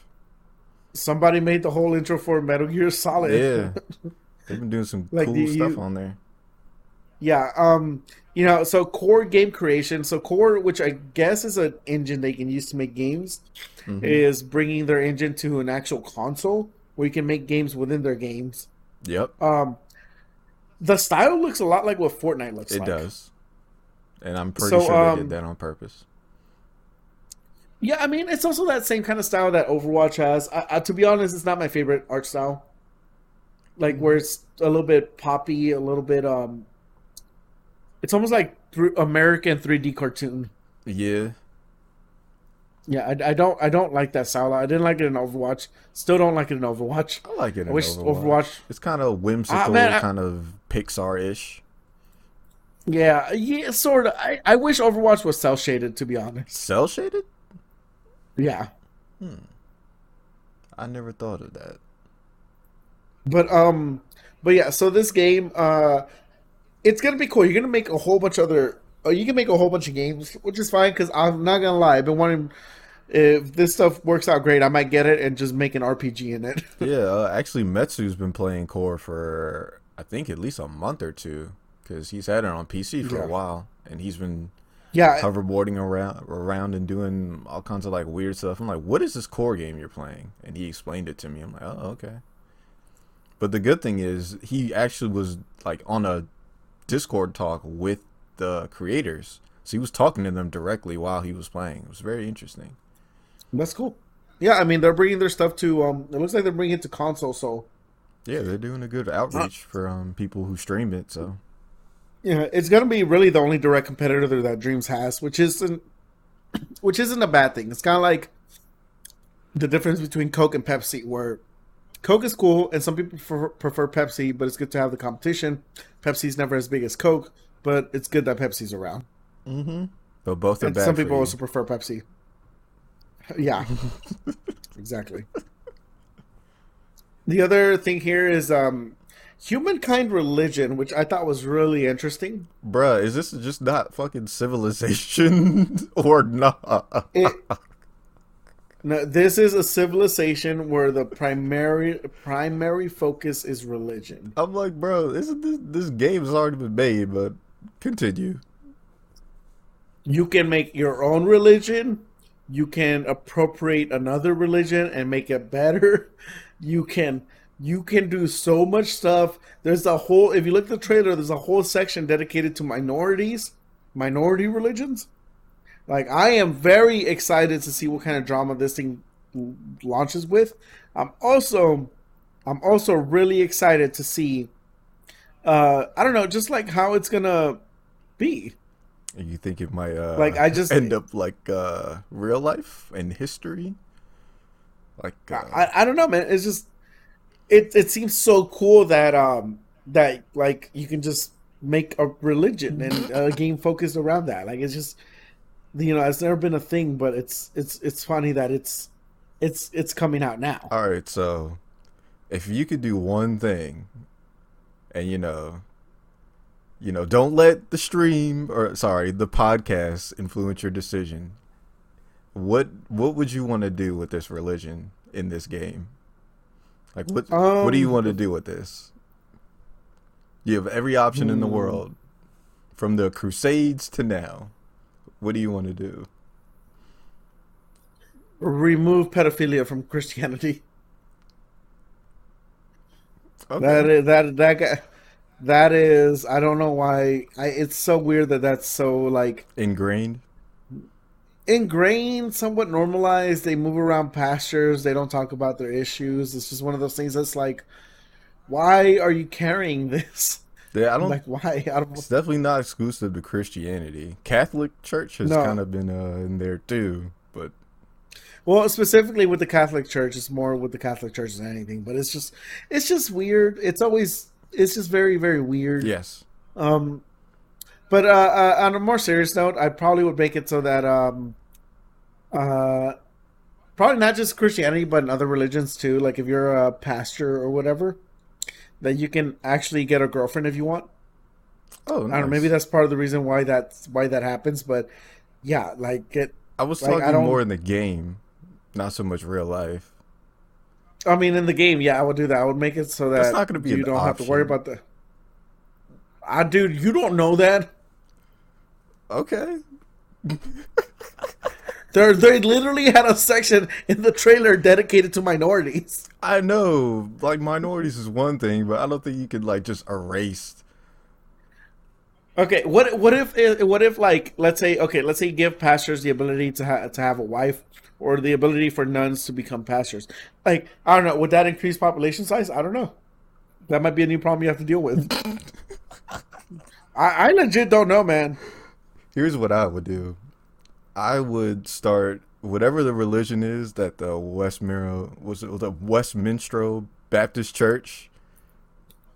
Somebody made the whole intro for Metal Gear Solid. Yeah. They've been doing some Like, cool stuff you- on there. Yeah, um, you know, so Core Game Creation, so Core, which I guess is an engine they can use to make games, Mhm. is bringing their engine to an actual console where you can make games within their games. Yep, Um, the style looks a lot like what Fortnite looks it like. It does. And I'm pretty So, sure they um, did that on purpose. Yeah, I mean, it's also that same kind of style that Overwatch has. I, I, to be honest, it's not my favorite art style. Like where it's a little bit poppy, a little bit um. It's almost like thr- American 3D cartoon. Yeah. Yeah, I, I don't I don't like that style. I didn't like it in Overwatch. Still don't like it in Overwatch. I like it in I wish Overwatch. Overwatch. It's kind of whimsical, Ah, man, I- kind of Pixar ish. Yeah, yeah, sort of. I, I wish Overwatch was cell shaded, to be honest. Cell shaded? Yeah, Hmm. I never thought of that. but um, but yeah. So this game, uh, it's gonna be cool. You're gonna make a whole bunch of other. Oh, you can make a whole bunch of games, which is fine. Because I'm not gonna lie, I've been wanting. If this stuff works out great, I might get it and just make an RPG in it. Yeah, uh, actually, Metsu's been playing Core for I think at least a month or two because he's had it on PC for Yeah. a while, and he's been yeah, hoverboarding around around and doing all kinds of like weird stuff. I'm like, what is this core game you're playing? And he explained it to me. I'm like, oh, okay. But the good thing is he actually was like on a Discord talk with the creators. So he was talking to them directly while he was playing. It was very interesting. that's cool. Yeah, I mean they're bringing their stuff to. Um, it looks like they're bringing it to console. So Yeah, they're doing a good outreach for um people who stream it. So Yeah, it's gonna be really the only direct competitor that Dreams has, which isn't which isn't a bad thing. It's kind of like the difference between Coke and Pepsi, where Coke is cool and some people prefer, prefer Pepsi, but it's good to have the competition. Pepsi's never as big as Coke, but it's good that Pepsi's around. Mm-hmm. but both are And bad. some people also prefer Pepsi. Yeah, exactly. The other thing here is um, humankind religion, which I thought was really interesting. Bruh, is this just not fucking civilization or not? It, no, this is a civilization where the primary primary focus is religion. I'm like, bro, isn't this this game has already been made? But continue. You can make your own religion. You can appropriate another religion and make it better. You can you can do so much stuff. There's a whole if you look at the trailer, there's a whole section dedicated to minorities, minority religions. Like I am very excited to see what kind of drama this thing launches with. I'm also I'm also really excited to see uh I don't know, just like how it's gonna be. You think it might uh Like, I just- end up like uh real life and history? Like uh, I, I don't know, man. It's just it it seems so cool that um that like you can just make a religion and a game focused around that. Like it's just you know, it's never been a thing, but it's it's it's funny that it's it's it's coming out now. all right, so if you could do one thing and you know you know, don't let the stream or sorry, the podcast influence your decision. What what would you want to do with this religion in this game? Like what what do you Um, want to do with this? You have every option in the Hmm. world from the crusades to now. What do you want to do? Remove pedophilia from Christianity. Okay. That is that that guy. That is, I don't know why. I, it's so weird that that's so like Ingrained. Ingrained, somewhat normalized. They move around pastures. They don't talk about their issues. It's just one of those things that's like, why are you carrying this? Yeah, I don't Like, why? I don't. It's definitely not exclusive to Christianity. Catholic Church has No. kind of been uh, in there too, but Well, specifically with the Catholic Church, it's more with the Catholic Church than anything. But it's just, it's just weird. It's always, it's just very, very weird. yes, Um, but uh, uh, on a more serious note, I probably would make it so that um, uh, probably not just Christianity, but in other religions too. Like if you're a pastor or whatever, that you can actually get a girlfriend if you want. oh, I don't know. Maybe that's part of the reason why that's why that happens. But yeah, like it. I was like, I talking more in the game, not so much real life. I mean, in the game, yeah, I would do that. I would make it so that That's not gonna be you don't have to worry about the. Ah, dude, you don't know that. Okay, They they literally had a section in the trailer dedicated to minorities. I know, like minorities is one thing, but I don't think you could like just erase. Okay, what what if eh, what if like let's say okay let's say you give pastors the ability to ha- to have a wife or the ability for nuns to become pastors. Like I don't know, would that increase population size? I don't know. That might be a new problem you have to deal with. I, I legit don't know, man. Here's what I would do. I would start whatever the religion is that the Westminster was it the Westminster Baptist Church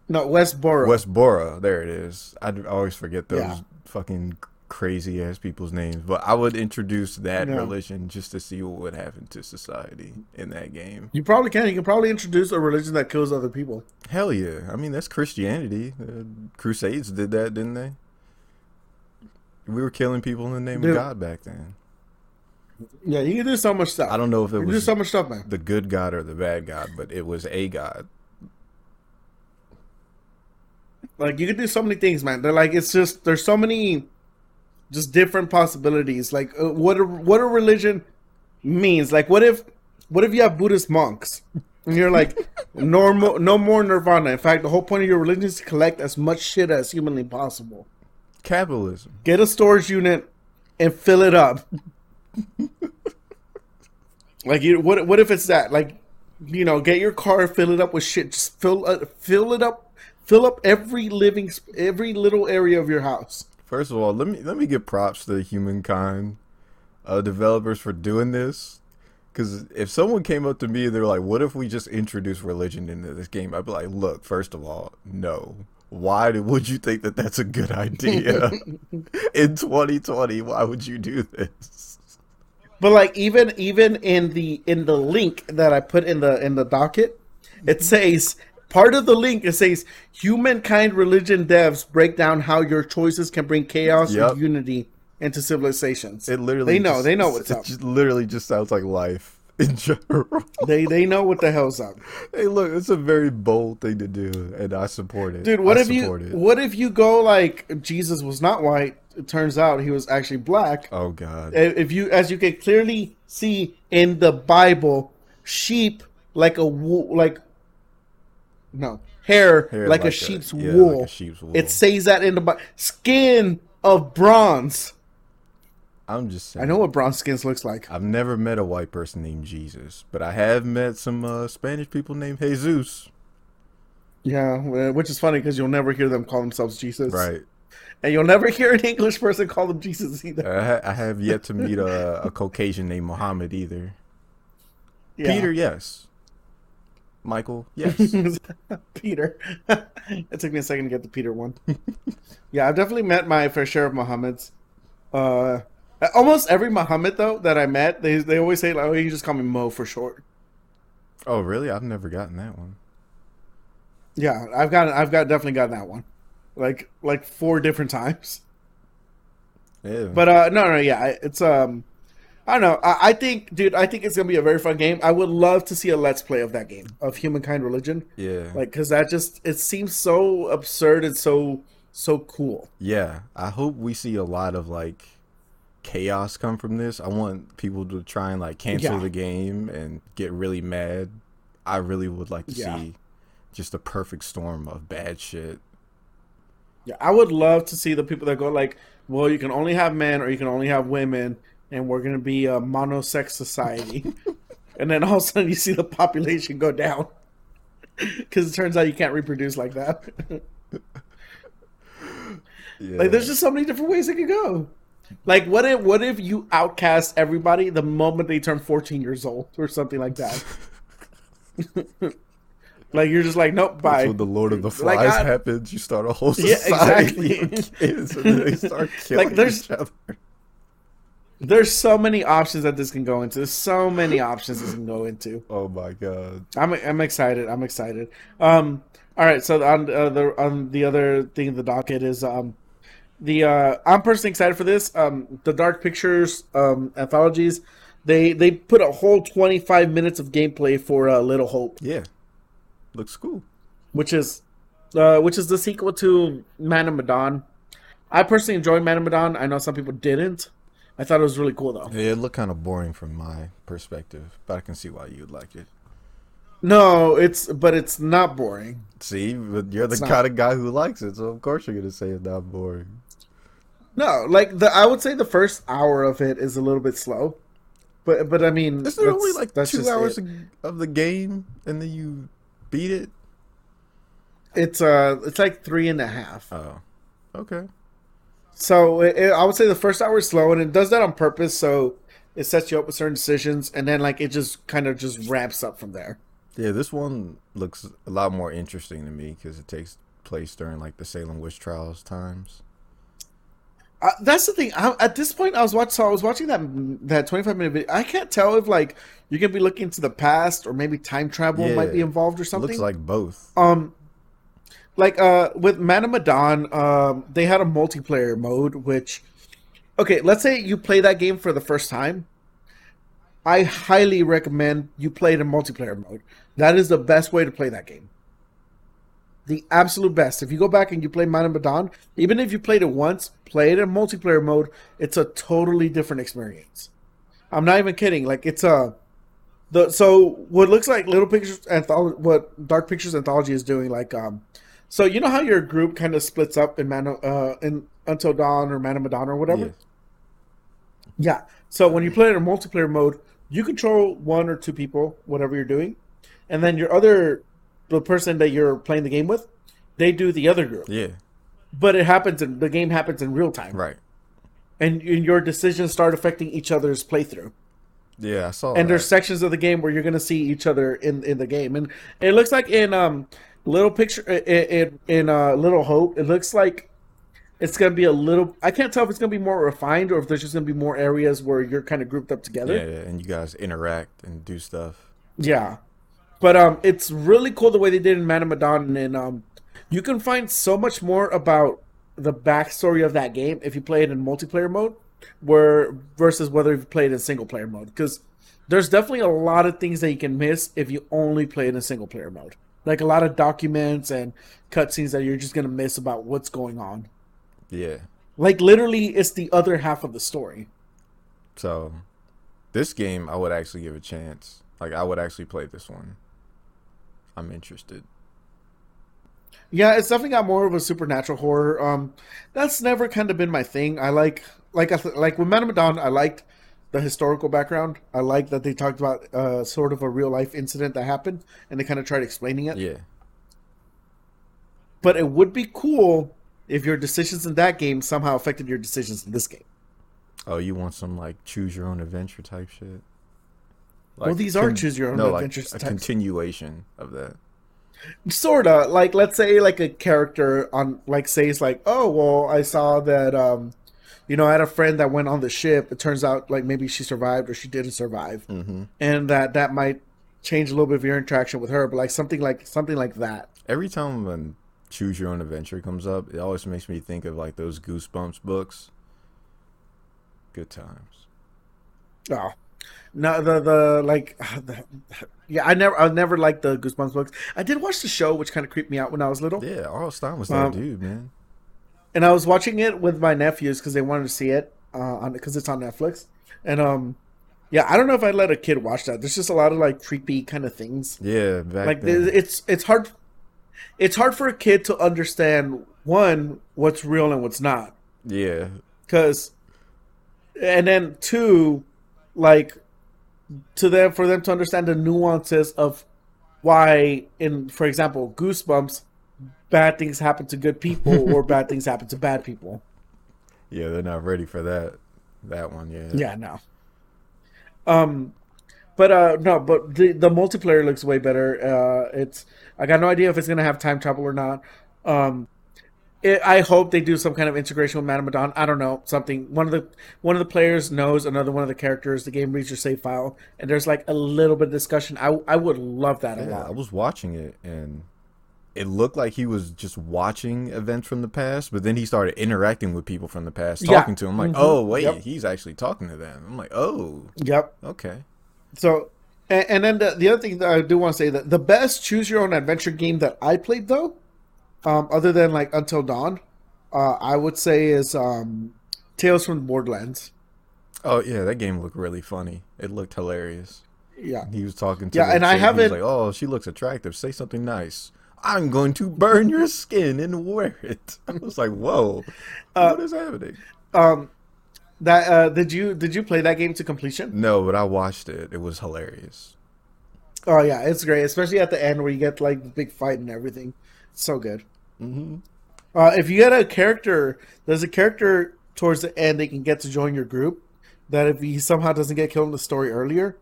No, Westboro. Westboro. There it is. I always forget those Yeah. fucking crazy ass people's names. But I would introduce that Yeah. religion just to see what would happen to society in that game. You probably can. You can probably introduce a religion that kills other people. Hell yeah. I mean, that's Christianity. Uh, Crusades did that, didn't they? We were killing people in the name Dude. of God back then. Yeah, you can do so much stuff. I don't know if it You can do was so much stuff, man. the good God or the bad God, but it was a God. Like you can do so many things, man. They're like it's just there's so many, just different possibilities. Like uh, what a what a religion means. Like what if what if you have Buddhist monks and you're like normal no more nirvana. In fact, the whole point of your religion is to collect as much shit as humanly possible. Capitalism. Get a storage unit and fill it up. like you, what? What if it's that? Like, you know, get your car, fill it up with shit. Just fill, uh, fill it up, fill up every living, every little area of your house. First of all, let me let me give props to the humankind uh, developers for doing this. Because if someone came up to me and they're like, "What if we just introduce religion into this game?" I'd be like, "Look, first of all, no. Why would you think that that's a good idea in 2020? Why would you do this?" But like, even even in the in the link that I put in the in the docket, it mm-hmm. says part of the link. It says humankind religion devs break down how your choices can bring chaos Yep. and unity into civilizations. It literally They know, just- they know what's it up. just literally just sounds like life in general. They they know what the hell's up. hey, look, it's a very bold thing to do, and I support it. Dude, what I if you it. what if you go like Jesus was not white? It turns out he was actually black. Oh God. If you, as you can clearly see in the Bible, sheep like a wool, like no hair, Hair like, a like a- sheep's yeah, like a sheep's wool. It says that in the Bible. Skin of bronze. I'm just saying. I know what bronze skins looks like. I've never met a white person named Jesus, but I have met some uh, Spanish people named Jesus. Yeah, which is funny because you'll never hear them call themselves Jesus, Right. And you'll never hear an English person call them Jesus either. I, ha- I have yet to meet a, a Caucasian named Muhammad either. Yeah. Peter, yes. Michael, yes. Peter. it took me a second to get the Peter one. yeah, I've definitely met my fair share of Muhammads. Uh, almost every Muhammad though that I met, they they always say like, "Oh, you just call me Mo for short." oh, really? I've never gotten that one. Yeah, I've got I've got definitely gotten that one, like like four different times. Yeah. But uh, no, no, yeah, it's um, I don't know. I, I think, dude, I think it's gonna be a very fun game. I would love to see a let's play of that game of Humankind Religion, yeah. like because that just it seems so absurd and so so cool. Yeah, I hope we see a lot of like chaos come from this. I want people to try and like cancel Yeah. the game and get really mad. I really would like to Yeah. see just a perfect storm of bad shit. Yeah, I would love to see the people that go like, well, you can only have men or you can only have women, and we're gonna be a monosex society. and then all of a sudden you see the population go down because it turns out you can't reproduce like that. Yeah. like, there's just so many different ways it could go. Like, what if what if you outcast everybody the moment they turn 14 years old or something like that? like you're just like, nope, That's bye. when the Lord of the Like, Flies I- happens. You start a whole society Yeah, exactly. of kids, and then they start killing Like, there's- each other. There's so many options that this can go into. There's so many options this can go into. Oh my god! I'm I'm excited. I'm excited. Um, all right. So on uh, the on the other thing in the docket is um, the uh, I'm personally excited for this. Um, the Dark Pictures um anthologies. They they put a whole 25 minutes of gameplay for uh, Little Hope, Yeah, looks cool. which is uh, which is the sequel to Man of Medan. I personally enjoyed Man of Medan. I know some people didn't. I thought it was really cool though. Yeah, it looked kind of boring from my perspective, but I can see why you'd like it. No, it's but it's not boring. See, but you're the It's not. kind of guy who likes it, so of course you're gonna say it's not boring. No, like the I would say the first hour of it is a little bit slow, but but I mean, Isn't there only like two hours it. of the game, and then you beat it? It's uh, it's like three and a half. Oh, okay. So it, it- I would say the first hour is slow, and it does that on purpose. So it sets you up with certain decisions, and then like it just kind of just ramps up from there. Yeah, this one looks a lot more interesting to me because it takes place during like the Salem witch trials times. Uh, that's the thing. I, at this point, I was watching. So I was watching that that twenty five minute video. I can't tell if like you're gonna be looking to the past or maybe time travel Yeah, might be involved or something. Looks like both. um, like uh, with Man of Medan, um, they had a multiplayer mode. Which, okay, let's say you play that game for the first time. I highly recommend you play it in multiplayer mode. That is the best way to play that game. The absolute best. If you go back and you play Man of Medan, even if you played it once, play it in multiplayer mode. It's a totally different experience. I'm not even kidding. Like it's a the so what looks like Little Pictures anthology, what Dark Pictures anthology is doing. Like um, so you know how your group kind of splits up in Man uh in Until Dawn or Man of Medan or whatever. Yeah. Yeah. So when you play it in multiplayer mode, you control one or two people, whatever you're doing, and then your other, the person that you're playing the game with, they do the other group. Yeah, But it happens in the game happens in real time, right. and, and your decisions start affecting each other's playthrough. Yeah, I saw. And that. there's sections of the game where you're gonna see each other in in the game, and it looks like in um little picture in in uh, Little Hope, it looks like it's gonna be a little. I can't tell if it's gonna be more refined or if there's just gonna be more areas where you're kind of grouped up together. yeah, yeah, and you guys interact and do stuff. Yeah. But um it's really cool the way they did in Man of Medan and um you can find so much more about the backstory of that game if you play it in multiplayer mode where versus whether you play it in single player mode because there's definitely a lot of things that you can miss if you only play it in single player mode like a lot of documents and cutscenes that you're just gonna miss about what's going on Yeah. like literally it's the other half of the story So, this game I would actually give a chance. Like I would actually play this one. I'm interested. Yeah, it's definitely got more of a supernatural horror. Um, that's never kind of been my thing. I like, like, I like with Man of Medan, I liked the historical background. I like that they talked about uh, sort of a real life incident that happened, and they kind of tried explaining it. Yeah. But it would be cool if your decisions in that game somehow affected your decisions in this game. Oh, you want some like choose your own adventure type shit? Well, these are choose your own no, adventure like a types. continuation of that. Sorta like let's say like a character on like says like oh well I saw that um you know I had a friend that went on the ship it turns out like maybe she survived or she didn't survive hmm and that that might change a little bit of your interaction with her but like something like something like that Every time when choose your own adventure comes up, it always makes me think of like those Goosebumps books. Good times. oh no the the like the, yeah I never I never liked the Goosebumps books I did watch the show which kind of creeped me out when I was little Yeah, R.L. Stine was that Um, dude, man. and I was watching it with my nephews because they wanted to see it uh, on because it's on Netflix. And um, yeah, I don't know if I'd let a kid watch that. There's just a lot of like creepy kind of things. Yeah, back Like then. it's it's hard, it's hard for a kid to understand one what's real and what's not. yeah, Because, and then two, like to them for them to understand the nuances of why in for example goosebumps bad things happen to good people or bad things happen to bad people yeah, they're not ready for that. That one, yeah. Yeah, no. Um, but uh, no, but the the multiplayer looks way better. Uh, it's I got no idea if it's gonna have time travel or not. Um, it, I hope they do some kind of integration with Man of Medan. I don't know something. One of the one of the players knows another one of the characters. The game reads your save file, and there's like a little bit of discussion. I I would love that a Yeah, I was watching it and it looked like he was just watching events from the past, but then he started interacting with people from the past, Yeah. talking to them. Like, Mhm. oh wait, Yep. he's actually talking to them. I'm like, oh, Yep. okay. So, and, and then the, the other thing that I do want to say that the best choose your own adventure game that I played though, um, other than like Until Dawn, uh, I would say is um, Tales from the Borderlands. Oh yeah, that game looked really funny. It looked hilarious. Yeah, He was talking to Yeah, and I chick, was haven't- like, oh, she looks attractive. Say something nice. I'm going to burn your skin and wear it. I was like, whoa, Uh, what is happening? um, that uh, did you did you play that game to completion? No, but I watched it. It was hilarious. Oh yeah, it's great, especially at the end where you get like the big fight and everything. It's so good. Hmm Uh, if you get a character, there's a character towards the end they can get to join your group. That if he somehow doesn't get killed in the story earlier,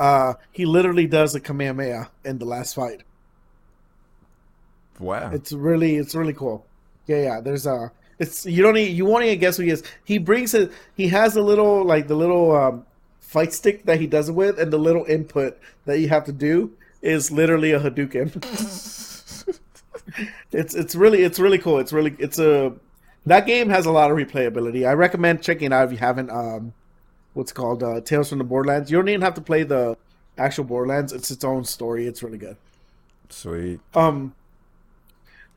Uh, he literally does a Kamehameha in the last fight. Wow. It's really it's really cool. Yeah, yeah. There's a it's you don't even, you won't even guess who he is. He brings it. He has a little like the little um, fight stick that he does it with, and the little input that you have to do is literally a Hadouken. it's it's really it's really cool. It's really it's a that game has a lot of replayability. I recommend checking out if you haven't. Um, what's called uh, Tales from the Borderlands. You don't even have to play the actual Borderlands. It's its own story. It's really good. Sweet. Um,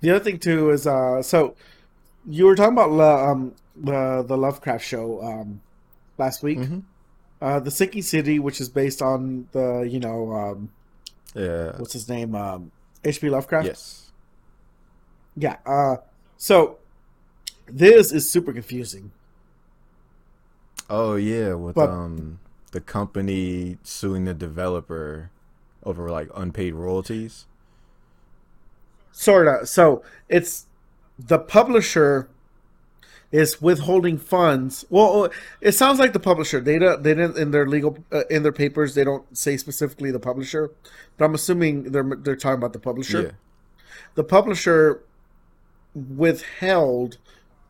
the other thing too is uh, so you were talking about lo- um the the Lovecraft show um last week. Mhm. Uh, the Sinking City, which is based on the you know um Yeah. what's his name um H.P. Lovecraft. Yes. Yeah. Uh, so this is super confusing. Oh yeah, with But- um the company suing the developer over like unpaid royalties. Sorta. So it's the publisher is withholding funds. Well, it sounds like the publisher. They don't. They didn't in their legal uh, in their papers. They don't say specifically the publisher, but I'm assuming they're they're talking about the publisher. Yeah. The publisher withheld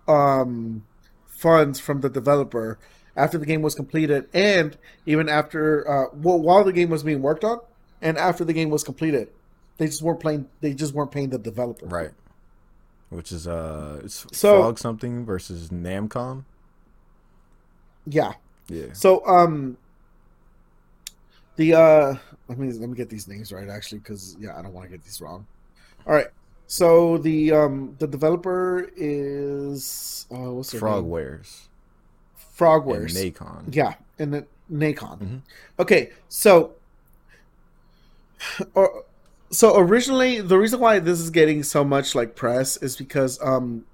um, funds from the developer after the game was completed, and even after uh, well, while the game was being worked on, and after the game was completed, they just weren't playing. They just weren't paying the developer. Right. Which is uh it's So- Frog something versus Namcom. Yeah. Yeah. So um, the uh, let me let me get these names right actually because yeah, I don't want to get these wrong. All right. So the um the developer is uh what's their name? Frogwares. Frogwares. And Nacon. Yeah, and the Nacon. Mhm. Okay, so or, so originally the reason why this is getting so much like press is because um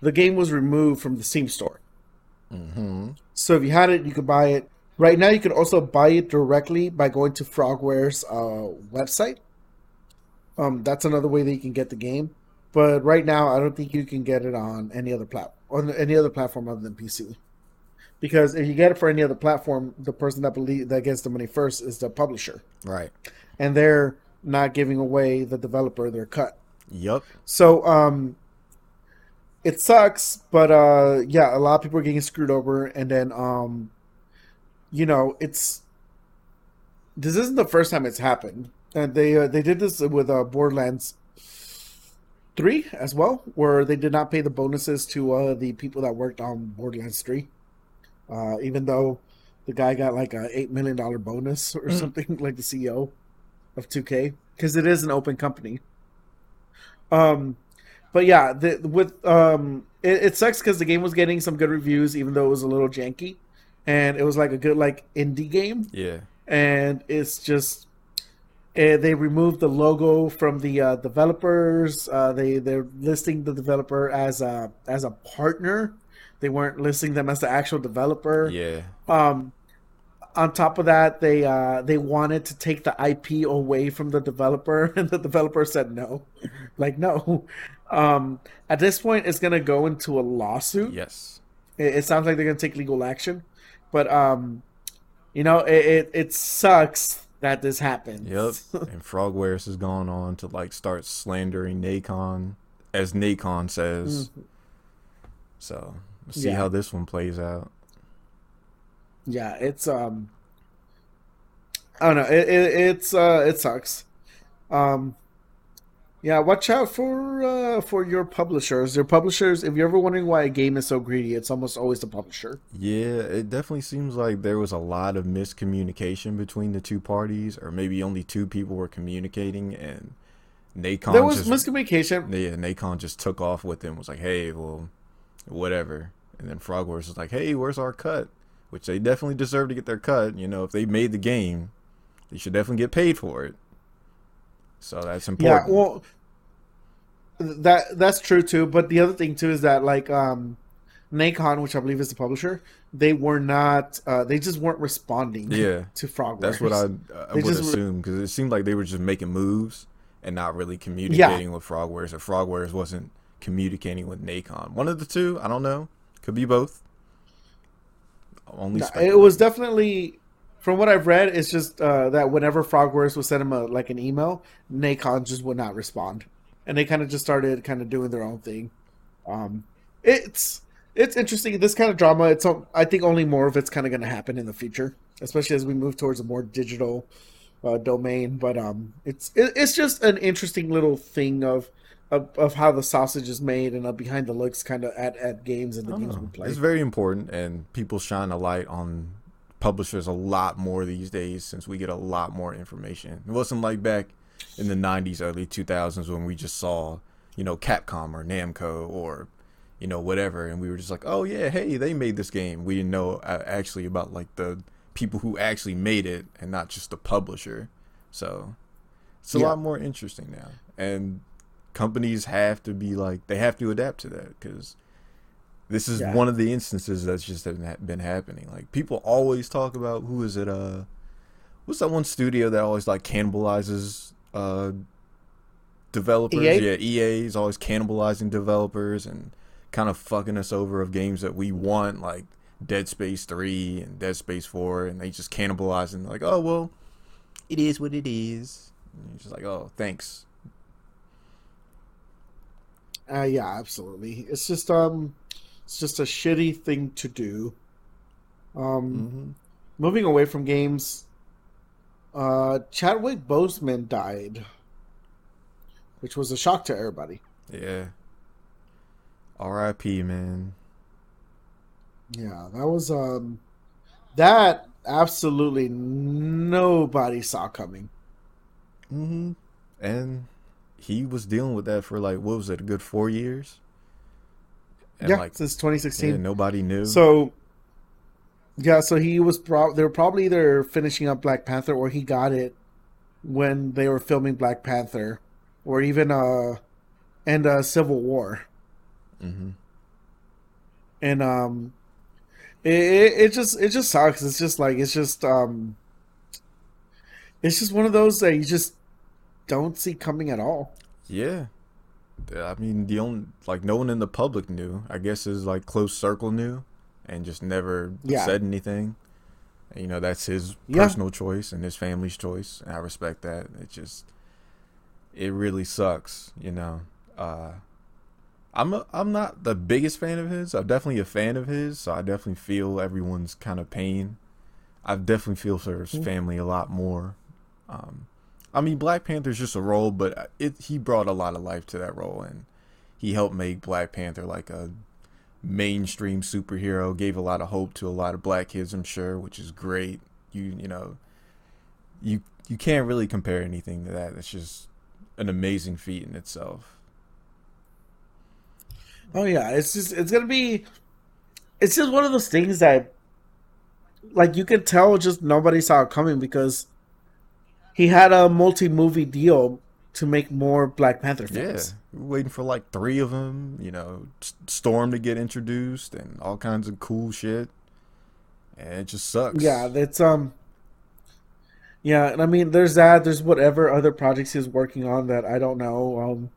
the game was removed from the Steam store. Mm-hmm. So if you had it, you could buy it. Right now, you can also buy it directly by going to Frogware's uh, website. Um, that's another way that you can get the game. But right now, I don't think you can get it on any other plat on any other platform other than PC. Because if you get it for any other platform, the person that believe that gets the money first is the publisher, Right. and they're not giving away the developer their cut. Yup. So um it sucks, but uh yeah, a lot of people are getting screwed over and then um you know, it's this isn't the first time it's happened. And they uh, they did this with uh Borderlands 3 as well, where they did not pay the bonuses to uh the people that worked on Borderlands 3. Uh even though the guy got like a 8 million dollar bonus or Mm. something like the CEO of 2K because it is an open company. Um, but yeah, the, with um, it, it sucks because the game was getting some good reviews, even though it was a little janky, and it was like a good like indie game, Yeah. and it's just. Eh, they removed the logo from the uh, developers. Uh, they they're listing the developer as a as a partner. They weren't listing them as the actual developer. Yeah. Um, on top of that, they uh, they wanted to take the IP away from the developer, and the developer said no, like no. Um, at this point, it's gonna go into a lawsuit. Yes. It, it sounds like they're gonna take legal action, but um, you know, it it, it sucks that this happened. Yep. and Frogwares has gone on to like start slandering Nacon, as Nacon says. So we'll see. Yeah. how this one plays out. yeah, it's um, I don't know. It, it it's uh, it sucks. Um, yeah, watch out for uh, for your publishers. Your publishers. If you're ever wondering why a game is so greedy, it's almost always the publisher. Yeah, it definitely seems like there was a lot of miscommunication between the two parties, or maybe only two people were communicating, and Nacon there was just miscommunication. yeah, Nacon just took off with him. Was like, hey, well, whatever. And then Frogwares was like, hey, where's our cut? Which they definitely deserve to get their cut. You know, if they made the game, they should definitely get paid for it. So that's important. Yeah, well, that that's true too. But the other thing too is that like um, Nacon, which I believe is the publisher, they were not. Uh, they just weren't responding. Yeah. to Frogwares. That's what I, I would just- assume because it seemed like they were just making moves and not really communicating with Frogwares, or Frogwares wasn't communicating with Nacon. One of the two, I don't know. Could be both. Only No, it was definitely from what I've read, it's just uh, that whenever Frogwares would send him a like an email, Nacon just would not respond, and they kind of just started kind of doing their own thing. Um, it's it's interesting. This kind of drama, it's I think only more of it's kind of going to happen in the future, especially as we move towards a more digital uh, domain. But um, it's it, it's just an interesting little thing of. Of, of how the sausage is made and behind the looks kind of at, at games and the games we play. It's very important, and people shine a light on publishers a lot more these days since we get a lot more information. It wasn't like back in the 90s, early 2000s when we just saw, you know, Capcom or Namco or, you know, whatever. And we were just like, oh, yeah, hey, they made this game. We didn't know uh, actually about like the people who actually made it and not just the publisher. So it's a yeah. lot more interesting now. And companies have to be like, they have to adapt to that because this is yeah. one of the instances that's just been happening. Like people always talk about who is it? Uh, what's that one studio that always like cannibalizes uh developers? EA? Yeah, EA is always cannibalizing developers and kind of fucking us over of games that we want, like Dead Space Three and Dead Space Four, and they just cannibalizing. Like, oh well, it is what it is. And you're just like, oh, thanks. Uh, yeah, absolutely. It's just um it's just a shitty thing to do. Um, mm-hmm. Moving away from games, uh, Chadwick Boseman died, which was a shock to everybody. Yeah. R.I.P. Man. Yeah, that was um, that absolutely nobody saw coming. hmm And he was dealing with that for like what was it, a good four years? And yeah, like, since 2016. Yeah, nobody knew. So, yeah, so he was. Pro- they were probably either finishing up Black Panther or he got it when they were filming Black Panther, or even uh, and uh, Civil War. Mm-hmm. And um, it, it, it just it just sucks. It's just like it's just um, it's just one of those that you just don't see coming at all. Yeah, I mean, the only like no one in the public knew. I guess his like close circle knew, and just never yeah. said anything. And, you know, that's his yeah. personal choice and his family's choice, and I respect that. It just, it really sucks. You know, uh, I'm a, I'm not the biggest fan of his. I'm definitely a fan of his, so I definitely feel everyone's kind of pain. I definitely feel for his mm-hmm. family a lot more. Um, I mean, Black Panther's just a role, but it he brought a lot of life to that role, and he helped make Black Panther like a mainstream superhero. Gave a lot of hope to a lot of black kids, I'm sure, which is great. You you know, you you can't really compare anything to that. It's just an amazing feat in itself. Oh yeah, it's just it's gonna be, it's just one of those things that, like you can tell, just nobody saw it coming because he had a multi movie deal to make more Black Panther films. Yeah, waiting for like three of them. You know, Storm to get introduced and all kinds of cool shit. And it just sucks. Yeah, it's um. Yeah, and I mean, there's that. There's whatever other projects he's working on that I don't know. Um,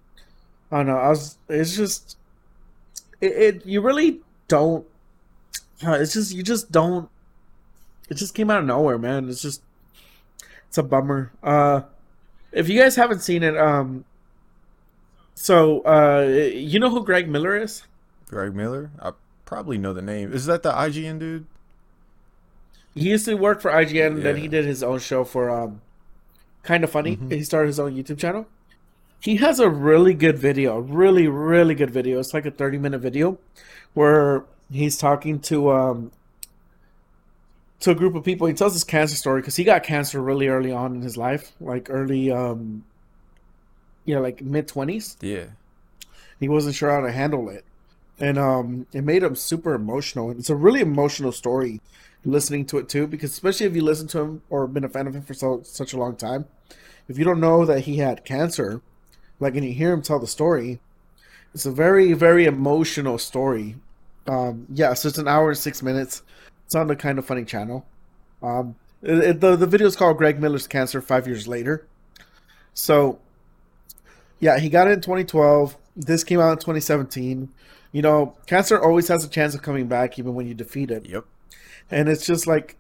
I don't know. I was. It's just. It, it you really don't. It's just you just don't. It just came out of nowhere, man. It's just it's a bummer. Uh, if you guys haven't seen it, um, so uh, you know who Greg Miller is? Greg Miller, I probably know the name. Is that the IGN dude? He used to work for IGN, yeah. and then he did his own show for um, Kinda Funny. Mm-hmm. He started his own YouTube channel. He has a really good video, really, really good video. It's like a thirty minute video where he's talking to um, to a group of people. He tells his cancer story because he got cancer really early on in his life, like early, um, you know, like mid twenties. Yeah, he wasn't sure how to handle it, and um, it made him super emotional. It's a really emotional story, listening to it too, because especially if you listen to him or been a fan of him for so such a long time, if you don't know that he had cancer, like, and you hear him tell the story, it's a very, very emotional story. Um, yeah, so it's an hour and six minutes. It's on the Kinda Funny channel. Um, it, it, the the video is called Greg Miller's Cancer Five Years Later. So, yeah, he got it in 2012. This came out in 2017. You know, cancer always has a chance of coming back, even when you defeat it. Yep. And it's just like,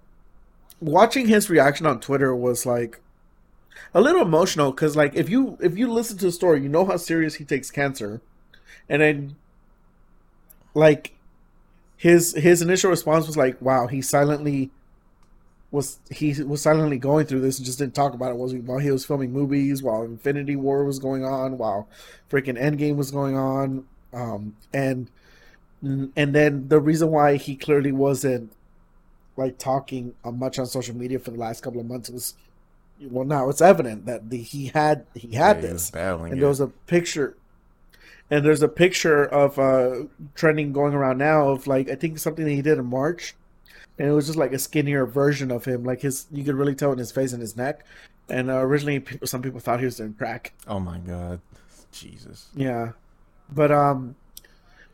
watching his reaction on Twitter was like a little emotional because like if you if you listen to the story, you know how serious he takes cancer, and then like his his initial response was like, "Wow, he silently." Was he was silently going through this and just didn't talk about it? Was while he was filming movies, while Infinity War was going on, while freaking Endgame was going on, um, and and then the reason why he clearly wasn't like talking much on social media for the last couple of months was well now it's evident that the, he had he had Yeah, he was this battling and there was a picture and there's a picture of uh trending going around now of like i think something that he did in march. And it was just like a skinnier version of him. Like his you could really tell in his face and his neck. And uh, originally people, some people thought he was doing crack. Oh my god, Jesus. yeah. But um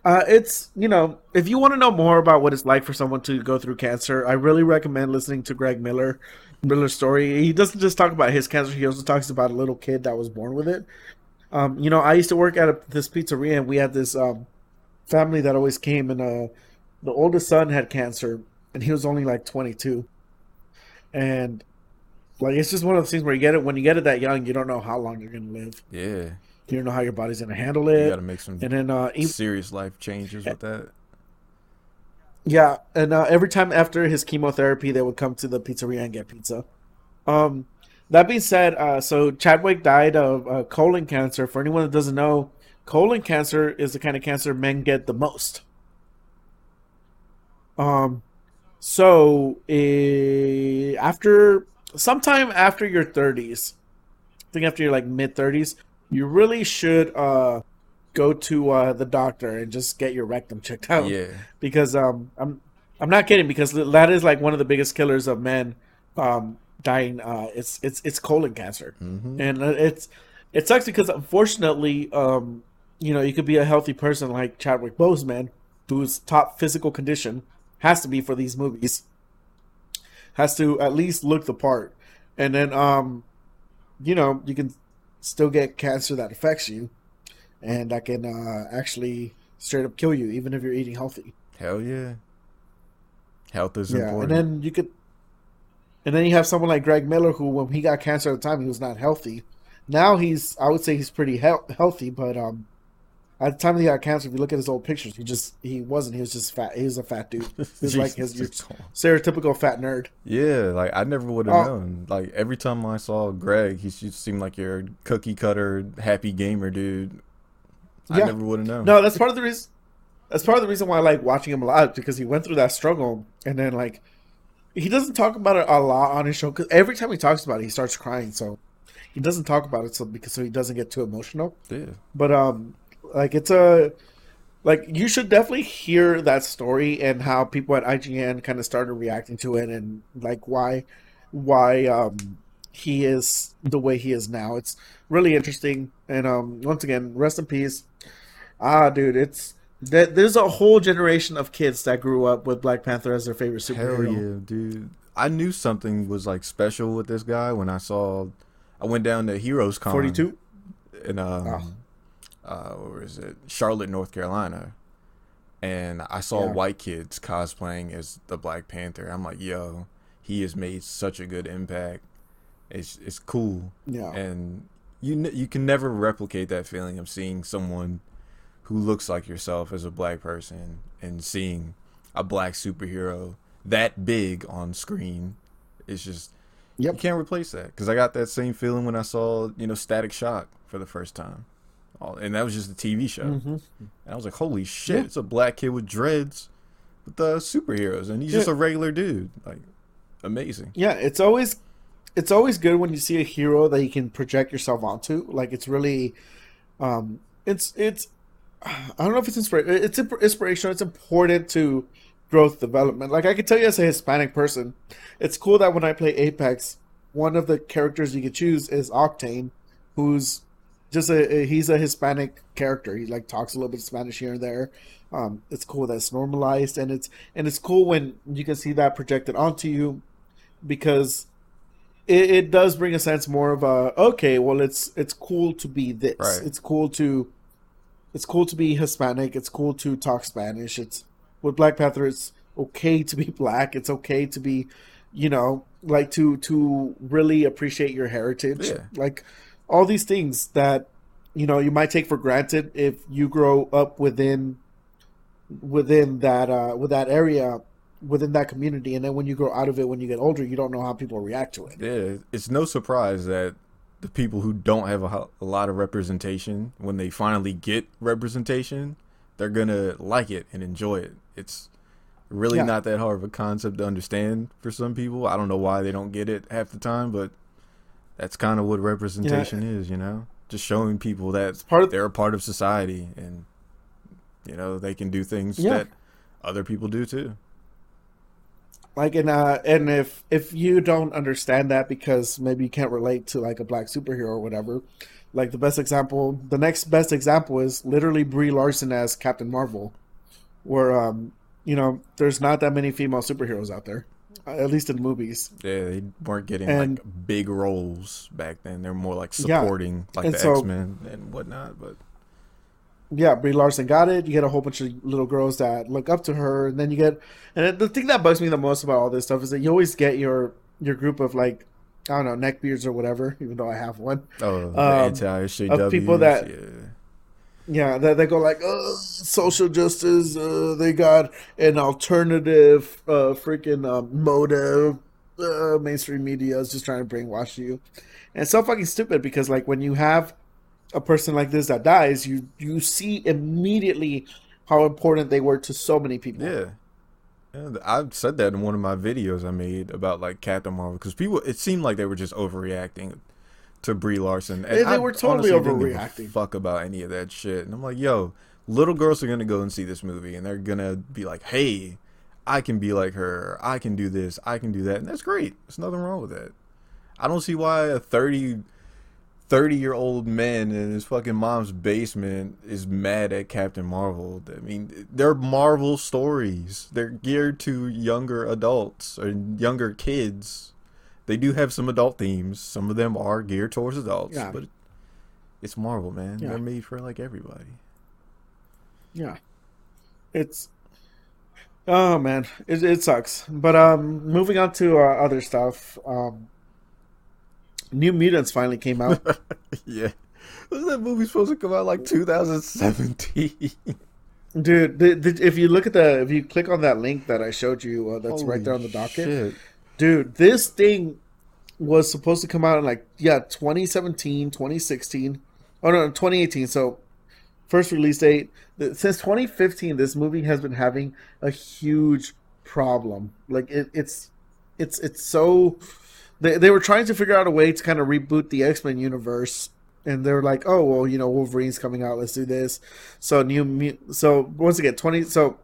uh, it's you know if you want to know more about what it's like for someone to go through cancer i really recommend listening to greg miller miller's story. He doesn't just talk about his cancer he also talks about a little kid that was born with it um, you know i used to work at a, this pizzeria and we had this um, family that always came and uh, the oldest son had cancer and he was only like 22 and like it's just one of those things where you get it when you get it that young you don't know how long you're gonna live Yeah, you don't know how your body's gonna handle it. you it got to make some and then uh, even, serious life changes with that. Yeah, and uh, every time after his chemotherapy, they would come to the pizzeria and get pizza. Um, that being said, uh, so Chadwick died of uh, colon cancer. For anyone that doesn't know, colon cancer is the kind of cancer men get the most. Um, so eh, after sometime after your thirties, I think after your like mid thirties, you really should uh go to uh the doctor and just get your rectum checked out Yeah, because um I'm I'm not kidding because that is like one of the biggest killers of men um dying uh it's it's it's colon cancer hmm and uh, it's it sucks because unfortunately um you know you could be a healthy person like Chadwick Boseman whose top physical condition has to be for these movies has to at least look the part and then um you know you can still get cancer that affects you and that can uh actually straight up kill you even if you're eating healthy hell yeah. Health is yeah, important. and then you could, and then you have someone like Greg Miller, who when he got cancer at the time, he was not healthy. Now he's, I would say, he's pretty he- healthy, but um, at the time he got cancer, if you look at his old pictures, he just he wasn't. He was just fat. He was a fat dude. He was like his stereotypical fat nerd. Yeah, like I never would have Oh. known. Like every time I saw Greg, he just seemed like your cookie cutter, happy gamer dude. I Yeah. never would have known. No, that's part of the reason. That's part of the reason why I like watching him a lot because he went through that struggle, and then like he doesn't talk about it a lot on his show. Because every time he talks about it, he starts crying. So he doesn't talk about it so because so he doesn't get too emotional. Yeah, But um, like it's a like you should definitely hear that story and how people at IGN kind of started reacting to it and like why why um he is the way he is now. It's really interesting. And um, once again, rest in peace. Ah, dude, it's that there's a whole generation of kids that grew up with Black Panther as their favorite superhero. hell yeah, dude. I knew something was like special with this guy when I saw. I went down to Heroes Con. Forty two. in um, Oh. uh, where is it? Charlotte, North Carolina, and I saw Yeah. white kids cosplaying as the Black Panther. I'm like, yo, he has made such a good impact. It's it's cool, Yeah. and you you can never replicate that feeling of seeing someone who looks like yourself as a black person and seeing a black superhero that big on screen. It's just Yep. you can't replace that because I got that same feeling when I saw you know Static Shock for the first time, oh, and that was just a TV show, Mhm. and I was like, holy shit, Yeah. it's a black kid with dreads with the superheroes, and he's just a regular dude, like amazing. Yeah, it's always it's always good when you see a hero that you can project yourself onto. Like it's really, um, it's it's I don't know if it's inspira- it's imp- inspirational. It's important to growth development. Like I can tell you as a Hispanic person, it's cool that when I play Apex, one of the characters you can choose is Octane, who's just a, a- he's a Hispanic character. He like talks a little bit of Spanish here and there. Um, it's cool that's normalized, and it's and it's cool when you can see that projected onto you because it, it does bring a sense more of a okay well it's it's cool to be this Right. it's cool to it's cool to be hispanic. It's cool to talk spanish. It's with black panther it's okay to be black. It's okay to be you know, like to to really appreciate your heritage, Yeah. like all these things that you know you might take for granted if you grow up within within that uh with that area within that community. And then when you grow out of it when you get older you don't know how people react to it. Yeah, it's no surprise that the people who don't have a, a lot of representation, when they finally get representation, they're gonna like it and enjoy it. It's really Yeah. not that hard of a concept to understand for some people. I don't know why they don't get it half the time, but that's kind of what representation is, you know? Just showing people that part of- they're a part of society and you know, they can do things Yeah. that other people do too. Like and uh and if if you don't understand that because maybe you can't relate to like a black superhero or whatever like the best example the next best example is literally brie larson as captain marvel where um you know there's not that many female superheroes out there uh, at least in movies Yeah, they weren't getting And- like big roles back then. They're more like Yeah. supporting, like And the so- X Men and whatnot. But yeah, Brie Larson got it. You get a whole bunch of little girls that look up to her, and then you get. And the thing that bugs me the most about all this stuff is that you always get your your group of like, I don't know, neckbeards or whatever. Even though I have one, oh, Um, anti of people that- yeah. yeah, that they go like, social justice. Uh, they got an alternative, uh, freaking uh, motive. Uh, mainstream media is just trying to brainwash you, and it's so fucking stupid because like when you have a person like this that dies, you you see immediately how important they were to so many people. Yeah. Yeah, th- I said that in one of my videos I made about like Captain Marvel because people it seemed like they were just overreacting to Brie Larson. And They- they I were totally honestly didn't give a overreacting. Fuck about any of that shit. And I'm like, yo, little girls are gonna go and see this movie and they're gonna be like, hey, I can be like her. I can do this. I can do that, and that's great. There's nothing wrong with that. I don't see why a 30 30 year old man in his fucking mom's basement is mad at Captain Marvel. I mean, they're Marvel stories. They're geared to younger adults or younger kids. They do have some adult themes. Some of them are geared towards adults, Yeah. but it's Marvel, man. Yeah. They're made for like everybody. Yeah. It's Oh man, it it sucks. But um moving on to uh, other stuff. Um New Mutants finally came out. yeah. Wasn't that movie supposed to come out like 2017? Dude, the, the, if you look at the if you click on that link that I showed you uh, that's right there on the docket. shit. Dude, this thing was supposed to come out in like yeah, 2017, 2016. Oh no, 2018. So first release date since 2015 this movie has been having a huge problem. Like it, it's it's it's so they they were trying to figure out a way to kind of reboot the X-Men universe and they were like, "Oh, well, you know, Wolverine's coming out, let's do this." So new so once again, 20 so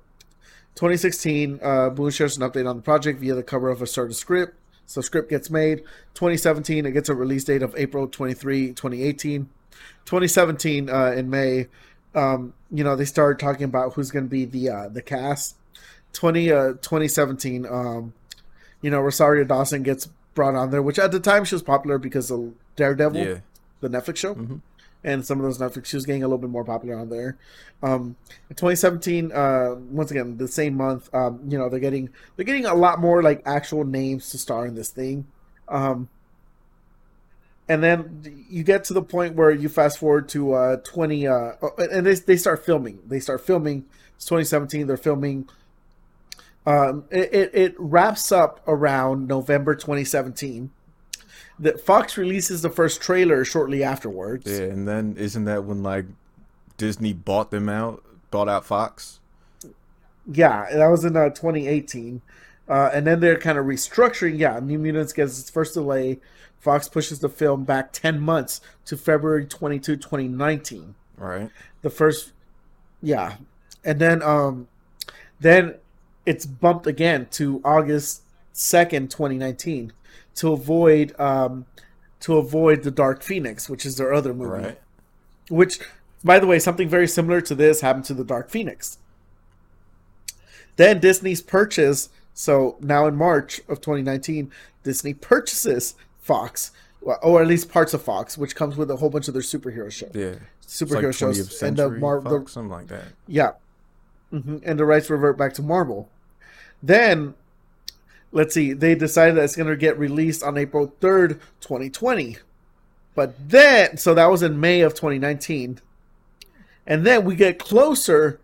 2016, uh, Boone shares an update on the project via the cover of a certain script. So script gets made. 2017, it gets a release date of April 23, 2018. 2017, uh, in May, um, you know, they started talking about who's going to be the uh, the cast. 20, uh, 2017, um, you know, Rosario Dawson gets brought on there, which at the time she was popular because of Daredevil, Yeah. the Netflix show Mhm. and some of those Netflix. She was getting a little bit more popular on there. Um, in 2017, uh, once again, the same month, um, you know, they're getting they're getting a lot more like actual names to star in this thing. Um, and then you get to the point where you fast forward to uh, 20, uh, and they they start filming. They start filming. It's 2017. They're filming. Um, it, it, it wraps up around November 2017. That Fox releases the first trailer shortly afterwards. Yeah, and then isn't that when like Disney bought them out, bought out Fox? Yeah, that was in uh, 2018. Uh, and then they're kind of restructuring. Yeah, New Mutants gets its first delay. Fox pushes the film back 10 months to February 22, 2019. Right. The first, yeah. And then, um, then it's bumped again to August 2nd, 2019 to avoid, um, to avoid the Dark Phoenix, which is their other movie. Right. Which, by the way, something very similar to this happened to the Dark Phoenix. Then Disney's purchase. So now in March of 2019, Disney purchases Fox, or at least parts of Fox, which comes with a whole bunch of their superhero shows. Yeah. Superhero like shows and the century Mar- the- Fox, something like that. Yeah. hmm And the rights revert back to Marvel. Then let's see, they decided that it's going to get released on April 3rd, 2020. But then, so that was in May of 2019. And then we get closer.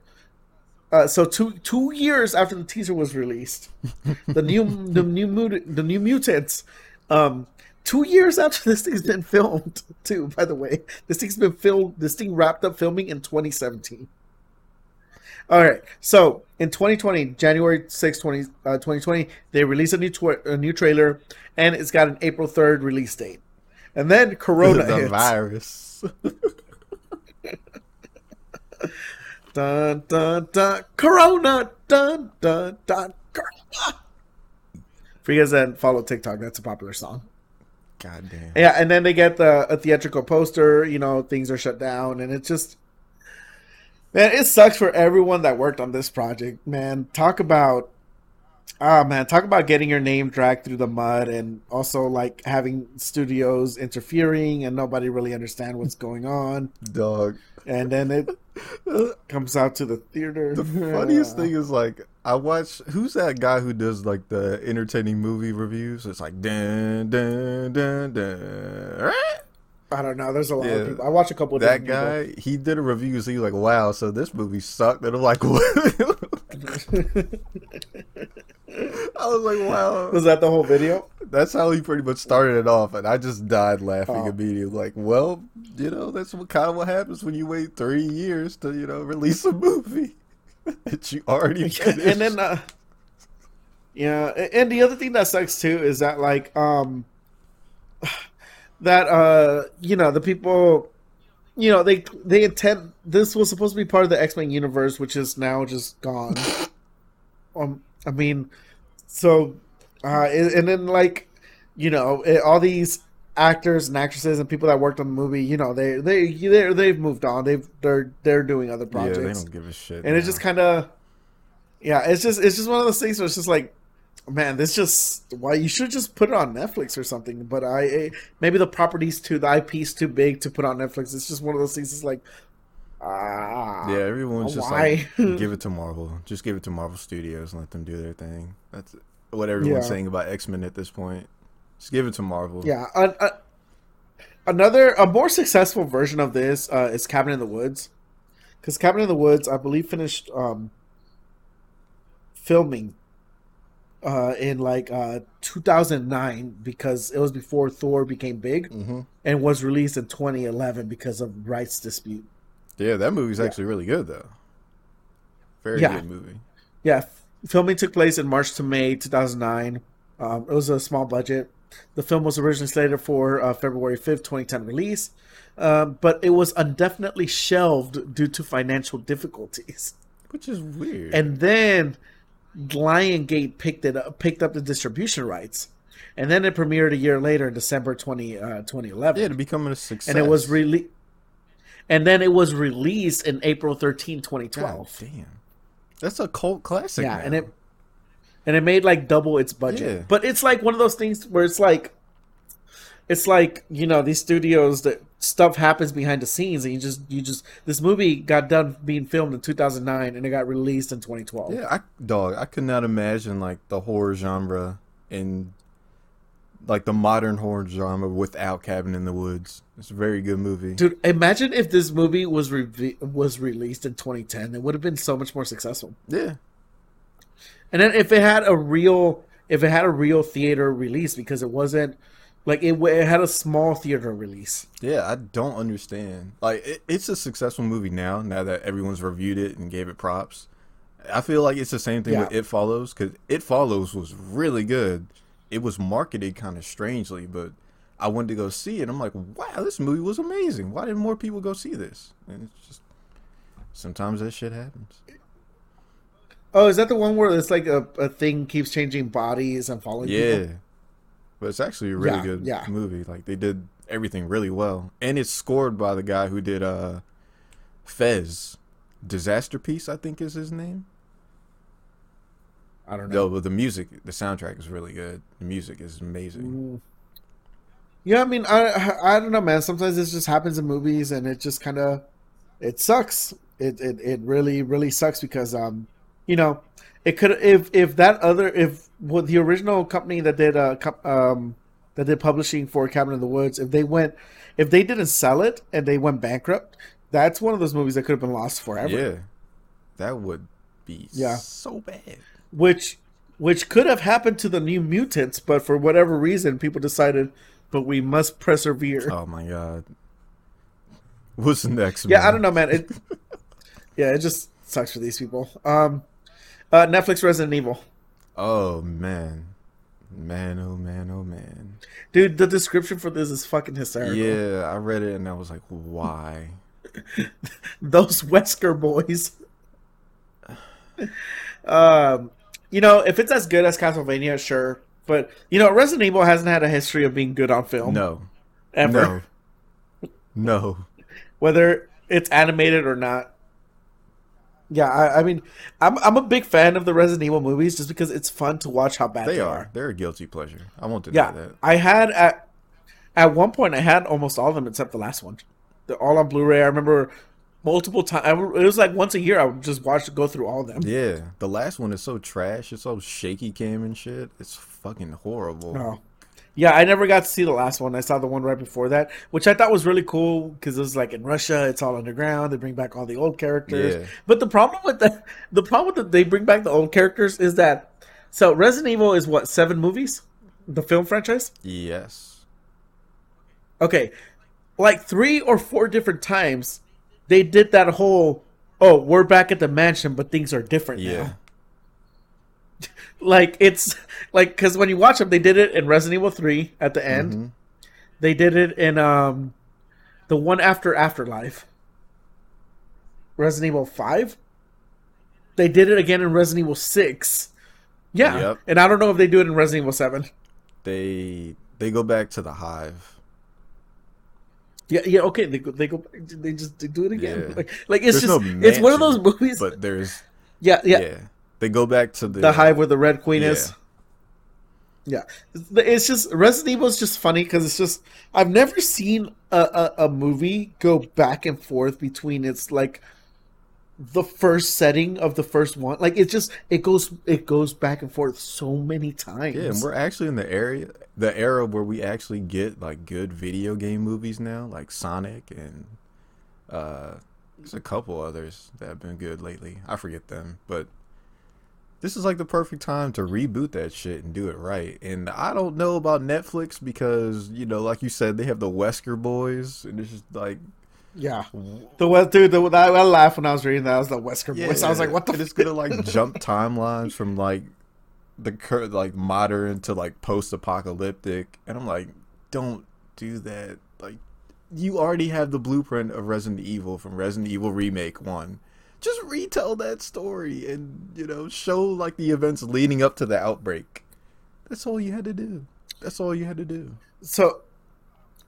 Uh, so two two years after the teaser was released, the new the new mut- the new mutants, um, two years after this thing's been filmed too. By the way, this thing's been filmed. This thing wrapped up filming in 2017. All right. So in 2020, January 6, 20, uh, 2020, they released a new tw- a new trailer, and it's got an April 3rd release date. And then Corona the hits. virus. Dun dun dun. Corona. Dun dun dun. Corona. For you guys that follow TikTok, that's a popular song. God damn. Yeah, and then they get the a theatrical poster. You know, things are shut down, and it's just man, it sucks for everyone that worked on this project. Man, talk about ah man, talk about getting your name dragged through the mud, and also like having studios interfering and nobody really understand what's going on, Dog. and then it comes out to the theater. The funniest thing is like I watch who's that guy who does like the entertaining movie reviews? It's like dun dun dun dun. I don't know. There's a lot Yeah. of people. I watch a couple of That guy, he did a review. So he was like, "Wow, so this movie sucked." And I'm like, "What?" I was like, "Wow." Was that the whole video? That's how he pretty much started it off, and I just died laughing Oh. immediately. Like, well, you know, that's what kind of what happens when you wait three years to, you know, release a movie that you already finished. and then uh yeah and the other thing that sucks too is that like um that uh you know the people you know they they intend this was supposed to be part of the x-men universe which is now just gone. Um i mean so uh and, and then like you know it, all these actors and actresses and people that worked on the movie you know they they they they've moved on. They've they're they're doing other projects yeah, they don't give a shit. and it's just kind of yeah it's just it's just one of those things where it's just like man this just why you should just put it on netflix or something but i eh, maybe the property's too the ip's too big to put on netflix it's just one of those things it's like ah yeah, everyone's just like, give it to Marvel. Just give it to Marvel Studios and let them do their thing. That's what everyone's Yeah. saying about X Men at this point. Just give it to Marvel. yeah an- a- another a more successful version of this uh is cabin in the woods because cabin in the woods i believe finished um filming uh in like uh 2009 because it was before thor became big hmm and was released in 2011 because of rights dispute. Yeah, that movie's Yeah. actually really good though. Very Yeah. good movie. Yeah, filming took place in March to May 2009. Um, it was a small budget. The film was originally slated for uh, February 5th, 2010 release, um, but it was indefinitely shelved due to financial difficulties. Which is weird. And then Lionsgate picked it up, picked up the distribution rights, and then it premiered a year later in December 20, uh, 2011. yeah, to become a success. and it was released. And then it was released in April 13, God 2012. damn. That's a cult classic. yeah, now. and it and it made like double its budget. Yeah. But it's like one of those things where it's like it's like, you know, these studios that stuff happens behind the scenes and you just you just this movie got done being filmed in 2009 and it got released in 2012. Yeah, I dog, I could not imagine like the horror genre in like the modern horror genre without Cabin in the Woods. It's a very good movie. Dude, imagine if this movie was re- was released in 2010. It would have been so much more successful. Yeah. And then if it had a real if it had a real theater release because it wasn't like it, it had a small theater release. Yeah, I don't understand. Like it, it's a successful movie now. Now that everyone's reviewed it and gave it props, I feel like it's the same thing with It Follows because It Follows was really good. It was marketed kind of strangely, but I went to go see it. I'm like, wow, this movie was amazing. Why didn't more people go see this? And it's just sometimes that shit happens. Oh, is that the one where it's like a, a thing keeps changing bodies and following Yeah, people? But it's actually a really Yeah, good yeah. movie. Like they did everything really well, and it's scored by the guy who did uh Fez, Disasterpeace, I think is his name. I don't No, know. but the music, the soundtrack is really good. The music is amazing. Yeah, I mean, I I don't know, man. Sometimes this just happens in movies, and it just kind of it sucks. It, it it really really sucks because um you know, it could if if that other if what the original company that did uh um that did publishing for Cabin in the Woods, if they went if they didn't sell it and they went bankrupt, that's one of those movies that could have been lost forever. Yeah, that would be Yeah. so bad. Which which could have happened to the New Mutants, but for whatever reason, people decided, but we must persevere. Oh my god. What's next? Yeah, man? I don't know, man. It, yeah, it just sucks for these people. Um, uh, Netflix Resident Evil, Oh man, man, oh man, oh man. dude. The description for this is fucking hysterical. Yeah, I read it and I was like, why? Those Wesker boys. um, you know, if it's as good as Castlevania, sure. But you know, Resident Evil hasn't had a history of being good on film No, ever, no, no. whether it's animated or not. Yeah, I, I mean, I'm I'm a big fan of the Resident Evil movies just because it's fun to watch how bad they, They are. are. They're a guilty pleasure. I won't deny Yeah, that. I had at at one point I had almost all of them except the last one. They're all on Blu-ray. I remember multiple times. It was like once a year I would just watch go through all of them. Yeah, the last one is so trash. It's so shaky cam and shit. It's fucking horrible. Oh. Yeah, I never got to see the last one. I saw the one right before that, which I thought was really cool because it was like in Russia, it's all underground. They bring back all the old characters. Yeah. But the problem with the the problem with that they bring back the old characters is that so Resident Evil is what seven movies, the film franchise. Yes. Okay, like three or four different times, they did that whole oh we're back at the mansion, but things are different Yeah. now. Like it's like because when you watch them, they did it in Resident Evil Three at the end. Mhm. They did it in um the one after Afterlife. Resident Evil 5. They did it again in Resident Evil 6. Yeah. Yep. And I don't know if they do it in Resident Evil 7. They they go back to the hive. Yeah, yeah, okay. They go they go they just they do it again. Yeah. Like like it's There's just no it's one of those movies But there's yeah, yeah, yeah. They go back to the The hive where the Red Queen is. Yeah. Yeah, it's just Resident Evil is just funny because it's just I've never seen a, a a movie go back and forth between its like the first setting of the first one. Like it just it goes it goes back and forth so many times. Yeah, and we're actually in the area the era where we actually get like good video game movies now, like Sonic and uh there's a couple others that have been good lately. I forget them, but this is like the perfect time to reboot that shit and do it right. And I don't know about Netflix because, you know, like you said, they have the Wesker boys and it's just like yeah. The West dude, the, I, I laughed when I was reading that. I was the Wesker yeah, voice. I was like, what the? and it's gonna like jump timelines from like the cur- like modern to like post-apocalyptic and i'm like don't do that like you already have the blueprint of resident evil from resident evil remake 1 just retell that story and you know show like the events leading up to the outbreak that's all you had to do that's all you had to do So,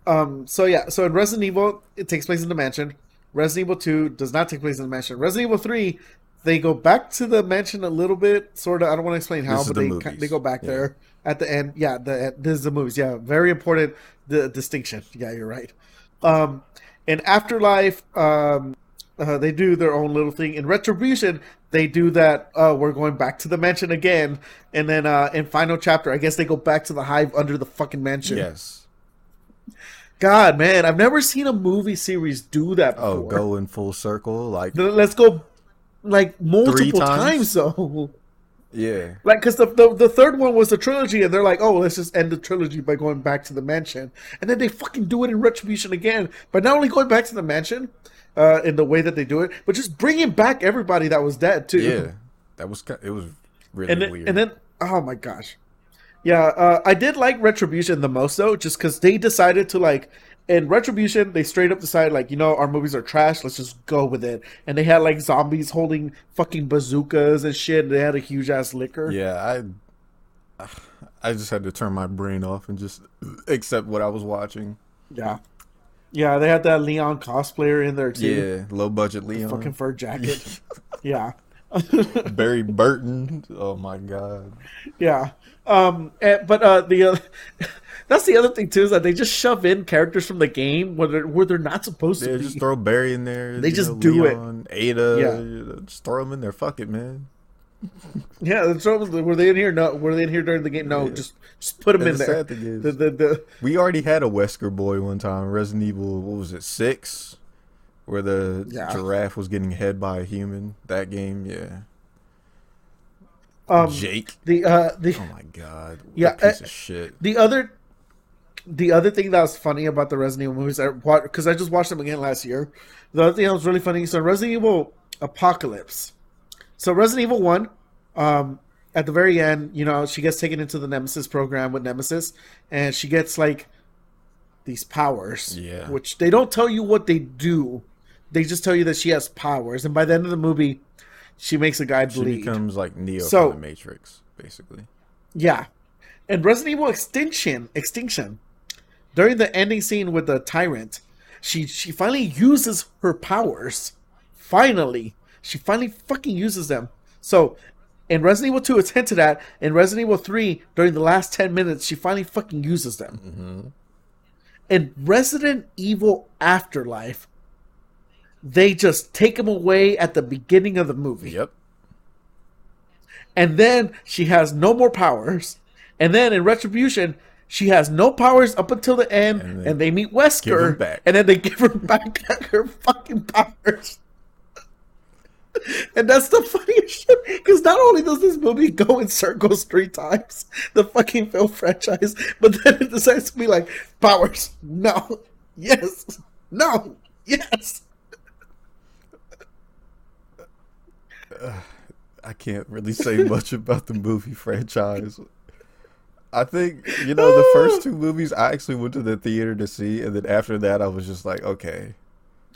um, so yeah, so in Resident Evil, it takes place in the mansion. Resident Evil Two does not take place in the mansion. Resident Evil Three, they go back to the mansion a little bit, sort of. I don't want to explain how, but the they movies. they go back Yeah. there at the end. Yeah, the this is the movies. Yeah, very important the distinction. Yeah, you're right. Um, in Afterlife, um, uh, they do their own little thing. In Retribution, they do that. Uh, we're going back to the mansion again, and then uh, in final chapter, I guess they go back to the hive under the fucking mansion. yes God, man, I've never seen a movie series do that before. oh go in full circle like Let's go, like multiple times? times though. yeah Like, because the, the the third one was the trilogy, and they're like, oh, let's just end the trilogy by going back to the mansion, and then they fucking do it in Retribution again, but not only going back to the mansion, uh, in the way that they do it, but just bringing back everybody that was dead too. yeah. That was it was really and then, weird. and then oh my gosh. Yeah uh, i did like retribution the most though just because they decided to like in retribution they straight up decided like you know our movies are trash let's just go with it. And they had like zombies holding fucking bazookas and shit and they had a huge ass licker. Yeah, I I just had to turn my brain off and just accept what I was watching. yeah yeah they had that leon cosplayer in there too Yeah, low budget Leon, fucking fur jacket yeah Barry Burton. Oh my god. Yeah. Um, and- but uh, the uh, that's the other thing too is that they just shove in characters from the game where they're, where they're not supposed Yeah, to be. just throw Barry in there. They just know, do it. Leon, Ada. Yeah. you know, just throw them in there. Fuck it, man. Yeah, the trouble is, were they in here? No, were they in here during the game? No, Yeah. just just put them in the there. sad thing is- The, the, the, We already had a Wesker boy one time, Resident Evil. What was it, six? Where the Yeah. giraffe was getting head by a human. That game, yeah. um, Jake. the uh, the Oh my god. Yeah, a piece uh, of shit. the other the other thing that was funny about the Resident Evil movies, because I just watched them again last year. The other thing that was really funny, so Resident Evil Apocalypse. So Resident Evil One, um, at the very end, you know, she gets taken into the Nemesis program with Nemesis, and she gets like these powers. Yeah. Which they don't tell you what they do. They just tell you that she has powers, and by the end of the movie, she makes a guy believe She becomes like Neo So- from the Matrix, basically. Yeah. And Resident Evil Extinction, Extinction, during the ending scene with the tyrant, she she finally uses her powers. Finally, she finally fucking uses them. So, in Resident Evil 2, it's hinted at. In Resident Evil 3, during the last 10 minutes, she finally fucking uses them. Mm-hmm. In Resident Evil Afterlife, they just take them away at the beginning of the movie Yep. and then she has no more powers. And then in Retribution, she has no powers up until the end, And and, they meet Wesker, back. and then they give her back her fucking powers. And that's the funniest shit, because not only does this movie go in circles three times, the fucking film franchise, but then it decides to be like, powers, no, yes, no, yes. I can't really say much about the movie franchise. I think you know the first two movies I actually went to the theater to see, and then after that I was just like, okay,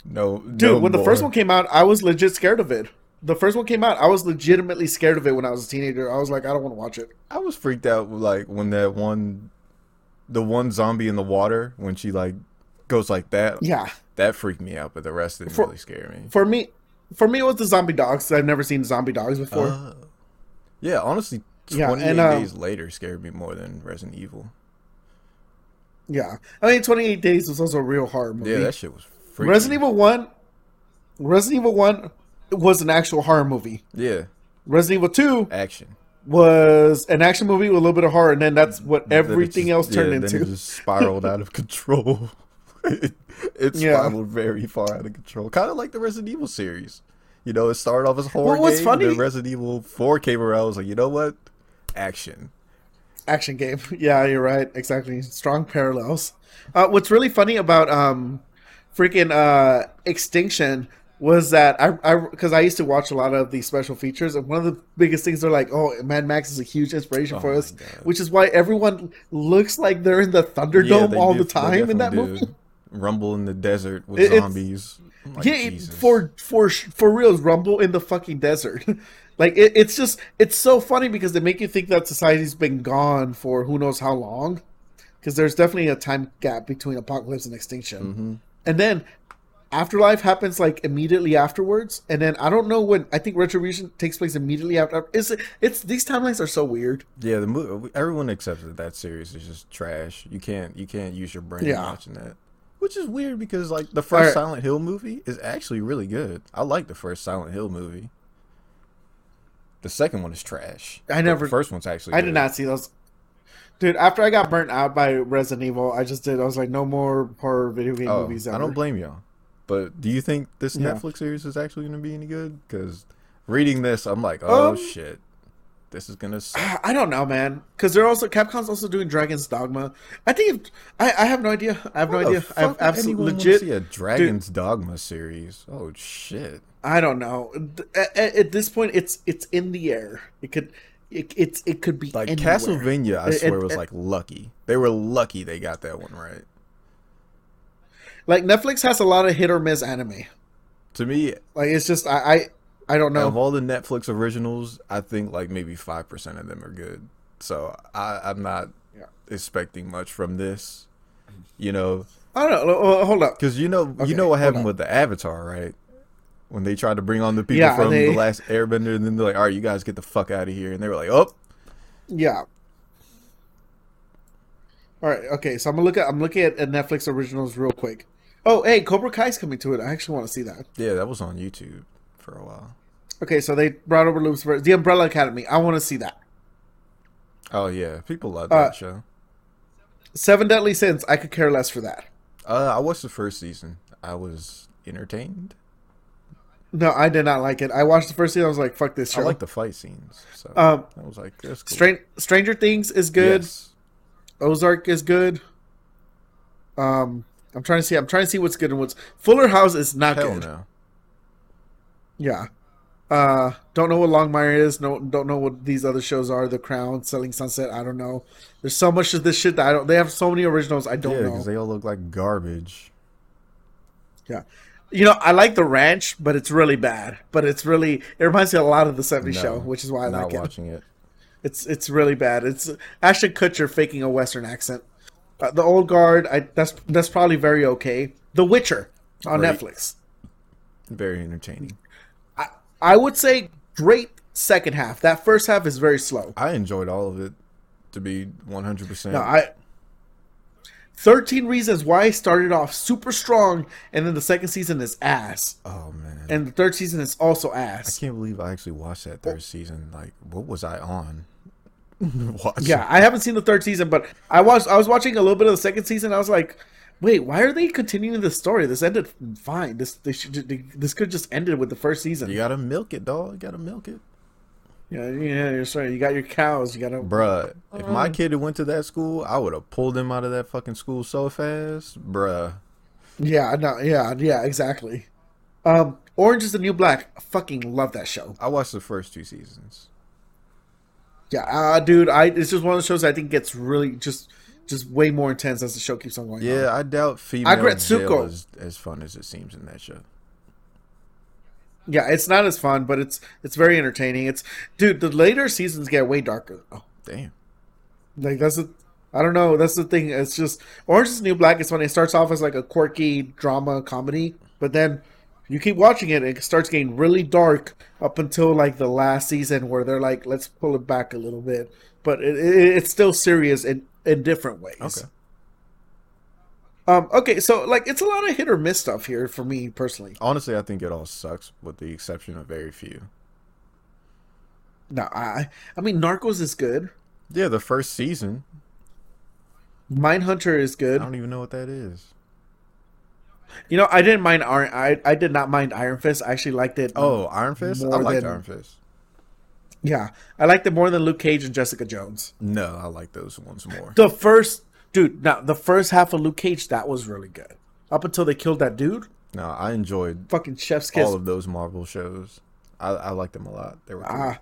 no, Dude, when the first one came out, I was legit scared of it. The first one came out, I was legitimately scared of it when I was a teenager. I was like, I don't want to watch it. I was freaked out like when that one, the one zombie in the water when she like goes like that. Yeah. that freaked me out, but the rest didn't For- really scare me. For me, for me, it was the zombie dogs. I've never seen zombie dogs before. Uh, yeah, honestly, Yeah, twenty eight and, um, days later scared me more than Resident Evil. yeah. I mean, 28 Days was also a real horror movie. Yeah, that shit was freaky. Resident Evil 1, Resident Evil 1 was an actual horror movie. Yeah, Resident Evil 2 action. was an action movie with a little bit of horror, and then that's what everything just- else turned yeah, into. it just spiraled out of control. it, it Yeah. spiraled very far out of control. Kind of like the Resident Evil series. You know, it started off as horror Well, what's game. funny- Then Resident Evil Four came around. I was like, you know what? Action. action game. Yeah, you're right. Exactly. Strong parallels. Uh, what's really funny about um, freaking uh, Extinction was that I I because I used to watch a lot of these special features, and one of the biggest things they're like, oh, Mad Max is a huge inspiration Oh for us, God. which is why everyone looks like they're in the Thunderdome they all def- the time in that definitely movie. Rumble in the desert with It- zombies. Like, yeah, it- for for for real, Rumble in the fucking desert. like it, it's just it's so funny because they make you think that society's been gone for who knows how long. Because there's definitely a time gap between apocalypse and extinction, Mm-hmm. And then afterlife happens like immediately afterwards. And then I don't know when I think retribution takes place immediately after. Is it? It's these timelines are so weird. Yeah, the movie. Everyone accepts that that series is just trash. You can't you can't use your brain Yeah. watching that, which is weird because like the first Alright. Silent Hill movie is actually really good. I like the first Silent Hill movie. The second one is trash. I never- The first one's actually. I good. did not see those. Dude, after I got burnt out by Resident Evil, I just did. I was like, no more horror video game Oh, movies. I don't blame y'all. But do you think this Yeah. Netflix series is actually going to be any good? Because reading this, I'm like, oh Um, shit, this is gonna. Suck. I don't know, man. Because they're also Capcom's also doing Dragon's Dogma. I think I, I have no idea. I have no idea. fuck I have absolutely legit. see a Dragon's Dogma series. Oh shit. I don't know. At- at this point, it's it's in the air. It could, it it's it could be Like anywhere. Castlevania, I And- swear and- was like lucky. They were lucky they got that one right. Like Netflix has a lot of hit or miss anime. To me, Like it's just I I, I don't know. of all the Netflix originals, I think like maybe five percent of them are good. So I, I'm not Yeah. expecting much from this. You know, I don't know. Hold up. because you know, Okay, you know what happened with the Avatar, right? When they tried to bring on the people Yeah, from they- the last Airbender, and then they're like, "All right, you guys get the fuck out of here," and they were like, "Oh, Yeah. All right. Okay. So I'm gonna look at I'm looking at, Netflix originals real quick. Oh, hey, Cobra Kai's coming to it. I actually want to see that. yeah, that was on YouTube for a while." Okay, so they brought over Lucifer, the Umbrella Academy. I want to see that. Oh yeah, people love that Uh, show. Seven Deadly Sins. I could care less for that. Uh, I watched the first season. I was entertained. No, I did not like it. I watched the first season. I was like, "Fuck this show." I like the fight scenes. So Um, I was like, that's cool. Stran- Stranger Things is good. Yes. Ozark is good. Um, I'm trying to see. I'm trying to see what's good and what's Fuller House is not Hell good. no. Yeah. Uh, don't know what Longmire is. No, don't know what these other shows are. The Crown, Selling Sunset. I don't know. There's so much of this shit that I don't. They have so many originals. I don't Yeah, know. because they all look like garbage. Yeah. You know, I like the ranch, but it's really bad. But it's really it reminds me a lot of the 70s No, show, which is why I not like it. watching it. It's it's really bad. It's Ashton Kutcher faking a Western accent. Uh, the Old Guard, I that's that's probably very okay. The Witcher on Great. Netflix. Very entertaining. I I would say great second half. That first half is very slow. I enjoyed all of it. To be one hundred percent. No, I. Thirteen reasons why I started off super strong, and then the second season is ass, Oh man. and the third season is also ass. I can't believe I actually watched that third season. Like, what was I on? Yeah, I haven't seen the third season, but I was I was watching a little bit of the second season. I was like, wait, why are they continuing this story? This ended fine. This they should they, this could just ended with the first season. You gotta milk it, dog. You gotta milk it. Yeah, yeah, you're sorry. You got your cows. You got to. Bruh, if my kid had went to that school, I would have pulled him out of that fucking school so fast. Bruh. Yeah, no, yeah, yeah, exactly. Um, Orange is the New Black. I fucking love that show. I watched the first two seasons. Yeah, uh, dude, I it's just one of the shows I think gets really just just way more intense as the show keeps on going. on. Yeah, I doubt female Agretsuko. jail is as fun as it seems in that show. Yeah, it's not as fun, but it's it's very entertaining. It's dude, the later seasons get way darker. though. Oh, damn. Like that's the I don't know. That's the thing. It's just Orange is New Black. It's when it starts off as like a quirky drama comedy, but then you keep watching it, it starts getting really dark up until like the last season where they're like, let's pull it back a little bit. But it, it, it's still serious in in different ways. Okay. Um. Okay. So like, it's a lot of hit or miss stuff here for me personally. Honestly, I think it all sucks with the exception of very few. No, I. I mean, Narcos is good. Yeah, the first season. Mindhunter is good. I don't even know what that is. You know, I didn't mind Iron. I I did not mind Iron Fist. I actually liked it. Oh, Iron Fist? I liked than- Iron Fist. Yeah, I liked it more than Luke Cage and Jessica Jones. No, I like those ones more. The first dude, now the first half of Luke Cage that was really good. Up until they killed that dude, No, I enjoyed fucking Chef's Kiss. all of those Marvel shows. I, I liked them a lot. They were cool. Ah,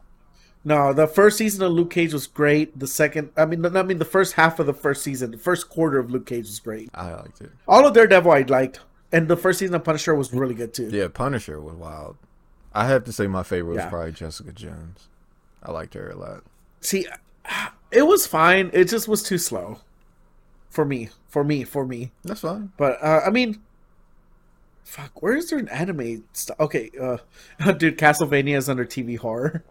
no, the first season of Luke Cage was great. The second, I mean, I mean, the first half of the first season, the first quarter of Luke Cage was great. I liked it. All of Daredevil I liked, and the first season of Punisher was really good too. Yeah, Punisher was wild. I have to say my favorite was Yeah. probably Jessica Jones. I liked her a lot. See, it was fine. It just was too slow for me. For me. For me. That's fine. But uh, I mean, fuck, where is there an anime stuff? Okay, uh, dude, Castlevania is under TV horror.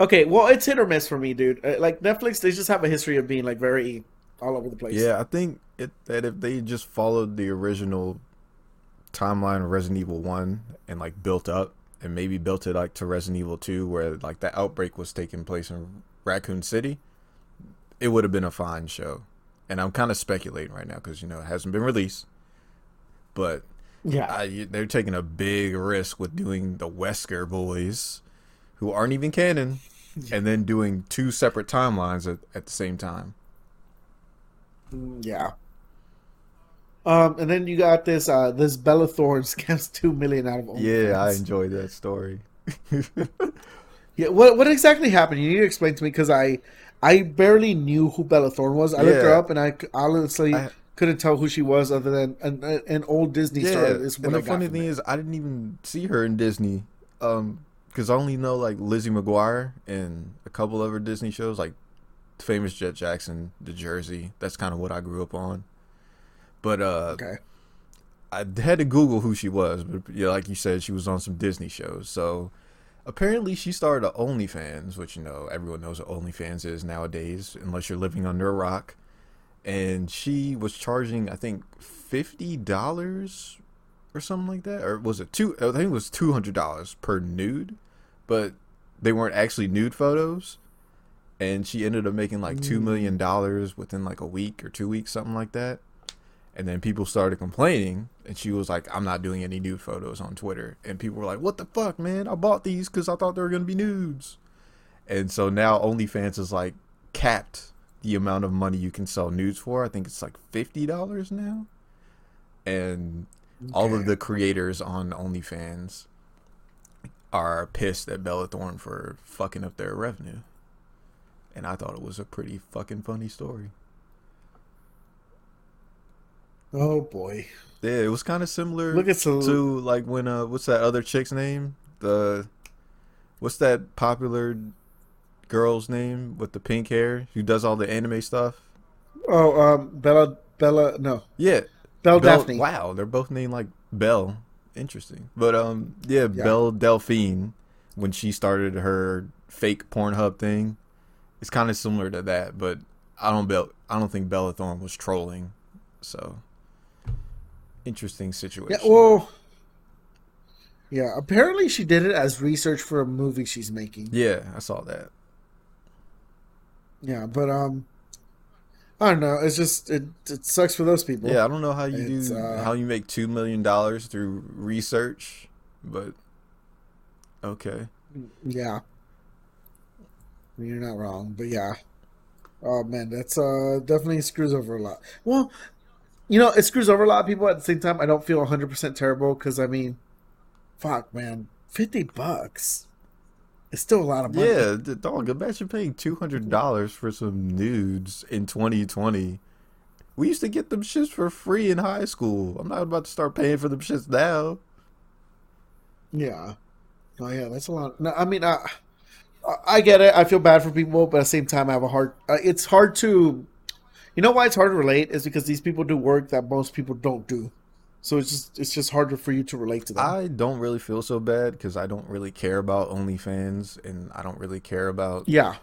Okay, well, it's hit or miss for me, dude. Uh, like Netflix, they just have a history of being like very all over the place. Yeah, I think it, that if they just followed the original timeline of Resident Evil One and like built up and maybe built it like to Resident Evil Two, where like the outbreak was taking place in Raccoon City, it would have been a fine show. And I'm kind of speculating right now because you know it hasn't been released, but yeah. I, they're taking a big risk with doing the Wesker boys, who aren't even canon, and then doing two separate timelines at, at the same time. Yeah. Um, and then you got this uh this Bella Thorne scams two million out of OnlyFans. Yeah, I enjoyed that story. Yeah, what what exactly happened? You need to explain to me because I I barely knew who Bella Thorne was. I looked her up and I honestly I- couldn't tell who she was other than an, an old Disney star. Is what and the funny thing it. is, I didn't even see her in Disney, um, because I only know like Lizzie McGuire and a couple of her Disney shows, like Famous Jett Jackson, The Jersey. That's kind of what I grew up on. But uh, okay. I had to Google who she was, but yeah, like you said, she was on some Disney shows. So apparently, she started a OnlyFans, which you know everyone knows what OnlyFans is nowadays, unless you're living under a rock. And she was charging, I think, fifty dollars or something like that, or was it two? I think it was two hundred dollars per nude, but they weren't actually nude photos. And she ended up making like two million dollars within like a week or two weeks, something like that. And then people started complaining, and she was like, "I'm not doing any nude photos on Twitter." And people were like, "What the fuck, man? I bought these because I thought they were gonna be nudes." And so now OnlyFans is like capped the amount of money you can sell nudes for. I think it's like fifty dollars now. And all of the creators on OnlyFans are pissed at Bella Thorne for fucking up their revenue. And I thought it was a pretty fucking funny story. Oh boy. Yeah, it was kind of similar Look at some- to like when uh what's that other chick's name? The what's that popular girl's name with the pink hair who does all the anime stuff? Oh, um, Bella, Bella, no, Yeah. Belle Belle- Daphne. Wow, they're both named like Belle. Interesting. But um yeah, Belle Delphine when she started her fake Pornhub thing, it's kind of similar to that, but I don't Bell I don't think Bella Thorne was trolling. So interesting situation. Yeah, well, yeah. Apparently, she did it as research for a movie she's making. Yeah, I saw that. Yeah, but um, I don't know. It's just it it sucks for those people. Yeah, I don't know how you It's, do uh, how you make two million dollars through research, but okay. Yeah. You're not wrong, but yeah. Oh man, that's uh definitely screws over a lot. Well, you know, it screws over a lot of people at the same time. I don't feel 100% terrible cuz I mean, fuck, man. 50 bucks. It's still a lot of money. Yeah, dog. Imagine paying two hundred dollars for some nudes in 2020. We used to get them shits for free in high school. I'm not about to start paying for them shits now. Yeah. Oh yeah, that's a lot. No, I mean, I, I get it. I feel bad for people, but at the same time, I have a hard. Uh, it's hard to, you know, why it's hard to relate is because these people do work that most people don't do. So it's just it's just harder for you to relate to them. I don't really feel so bad because I don't really care about OnlyFans and I don't really care about yeah,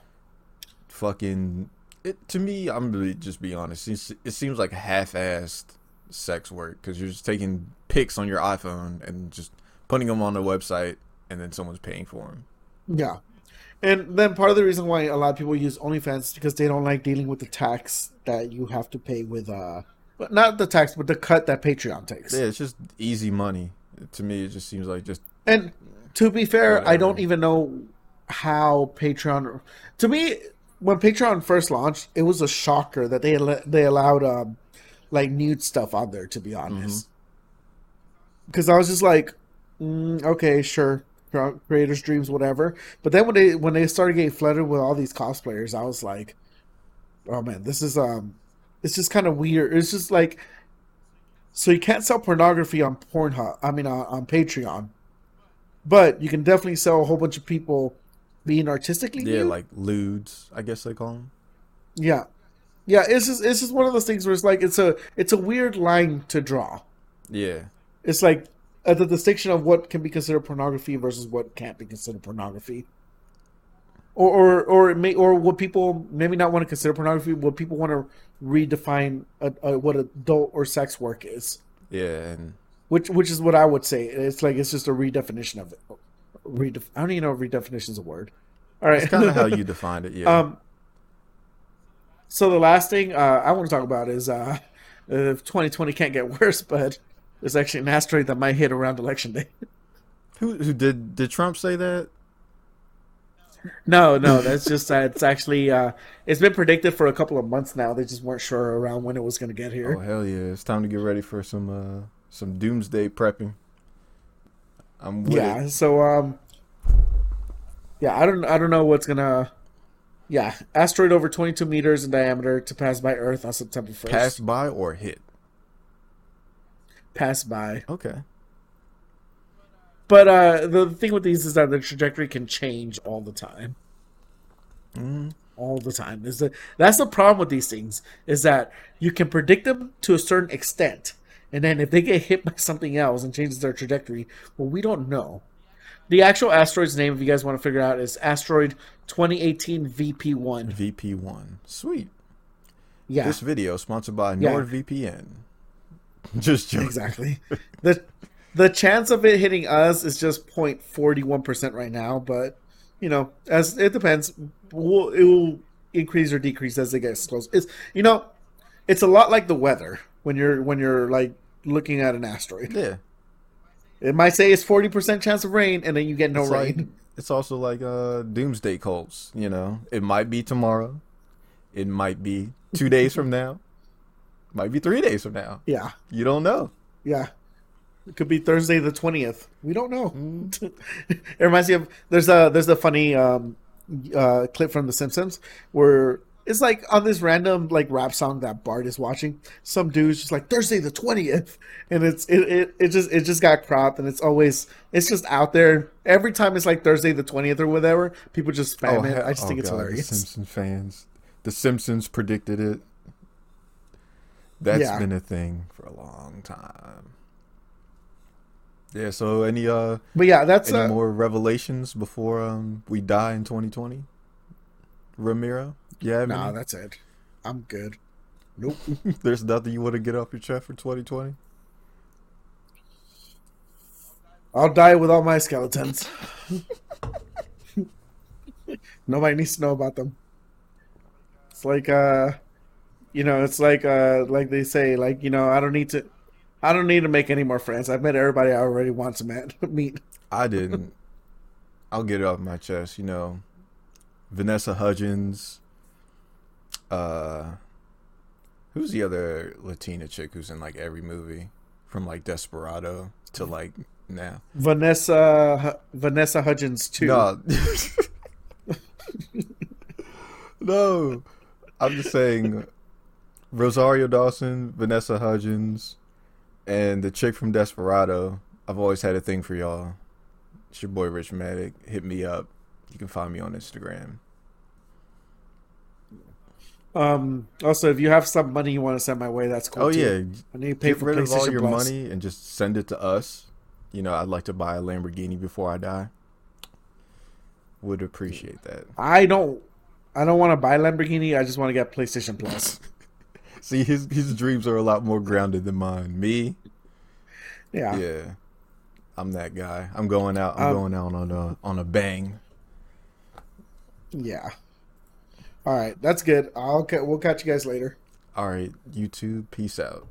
fucking. It to me, I'm really just be honest. It's, it seems like half-assed sex work because you're just taking pics on your iPhone and just putting them on the website, and then someone's paying for them. yeah. And then part of the reason why a lot of people use OnlyFans is because they don't like dealing with the tax that you have to pay with uh, but not the tax, but the cut that Patreon takes. Yeah, it's just easy money. To me, it just seems like just And to be fair, I don't even know how Patreon. To me, when Patreon first launched, it was a shocker that they they allowed um, like nude stuff on there. To be honest, because I was just like, mm, okay, sure, creators' dreams, whatever. But then when they when they started getting flooded with all these cosplayers, I was like, oh man, this is um, it's just kind of weird. It's just like. So you can't sell pornography on Pornhub. I mean, on, on Patreon, but you can definitely sell a whole bunch of people being artistically. yeah, like lewds. I guess they call them. yeah, yeah. It's just it's just one of those things where it's like it's a it's a weird line to draw. Yeah, It's like at the distinction of what can be considered pornography versus what can't be considered pornography. Or, or, or it may, or what people maybe not want to consider pornography. What people want to redefine a, a, what adult or sex work is. yeah, and which which is what I would say. It's like it's just a redefinition of it. Redef- I don't even know if redefinition is a word. All right, it's kind of how you defined it. Yeah, um. So the last thing uh, I want to talk about is uh, if 2020 can't get worse, but there's actually an asteroid that might hit around election day. who who did did Trump say that? no, no, that's just uh, it's actually uh, it's been predicted for a couple of months now. They just weren't sure around when it was going to get here. Oh hell yeah! It's time to get ready for some uh some doomsday prepping. I'm yeah it. so um yeah i don't i don't know what's gonna yeah asteroid over 22 meters in diameter to pass by earth on september 1st Pass by or hit. Pass by Okay. but uh the thing with these is that the trajectory can change all the time Mm, all the time is that that's the problem with these things is that you can predict them to a certain extent and then if they get hit by something else and changes their trajectory well we don't know the actual asteroid's name if you guys want to figure out is asteroid 2018 vp1 VP one. Sweet. yeah This video sponsored by Yeah. Just joking. exactly. the the chance of it hitting us is just 0.41 percent right now, but you know, as it depends, we'll, it will increase or decrease as it gets close. It's you know, it's a lot like the weather when you're when you're like looking at an asteroid. Yeah. It might say it's 40 percent chance of rain, and then you get no it's rain. Like, it's also like uh doomsday cults, you know. It might be tomorrow. It might be two days from now. Might be three days from now. yeah, You don't know. yeah. It could be Thursday the twentieth. We don't know. Mm. it reminds me of there's a there's a funny um, uh, clip from The Simpsons where it's like on this random like rap song that Bart is watching. Some dude's just like Thursday the twentieth, and it's it, it it just it just got cropped, and it's always it's just out there every time it's like Thursday the twentieth or whatever. People just spam it. I just think oh it's hilarious. The Simpsons fans. The Simpsons predicted it. That's Yeah. been a thing for a long time. Yeah, so any uh But yeah, that's any uh, more revelations before um we die in 2020? Ramiro? Yeah, nah, that's it. I'm good. Nope. there's nothing you want to get off your chest for 2020? I'll die with all my skeletons. Nobody needs to know about them. It's like uh you know, it's like uh like they say, like, you know, I don't need to I don't need to make any more friends. I've met everybody I already want to met, meet. I didn't. I'll get it off my chest, you know. Vanessa Hudgens. Uh who's the other Latina chick who's in like every movie? From like Desperado to like now. Vanessa Vanessa Hudgens too. No. no. I'm just saying Rosario Dawson, Vanessa Hudgens, and the chick from Desperado. I've always had a thing for y'all. It's your boy Rich Matic. Hit me up. You can find me on Instagram. Um also if you have some money you want to send my way, that's cool. Oh too. yeah, I need to pay get for rid of all your Plus. money and just send it to us. You know, I'd like to buy a Lamborghini before I die. Would appreciate that. I don't I don't want to buy Lamborghini, I just want to get PlayStation Plus. See, his his dreams are a lot more grounded than mine. Me, Yeah. yeah, I'm that guy. I'm going out. I'm Um, going out on a on a bang. Yeah. All right, that's good. I'll we'll catch you guys later. All right, you YouTube. Peace out.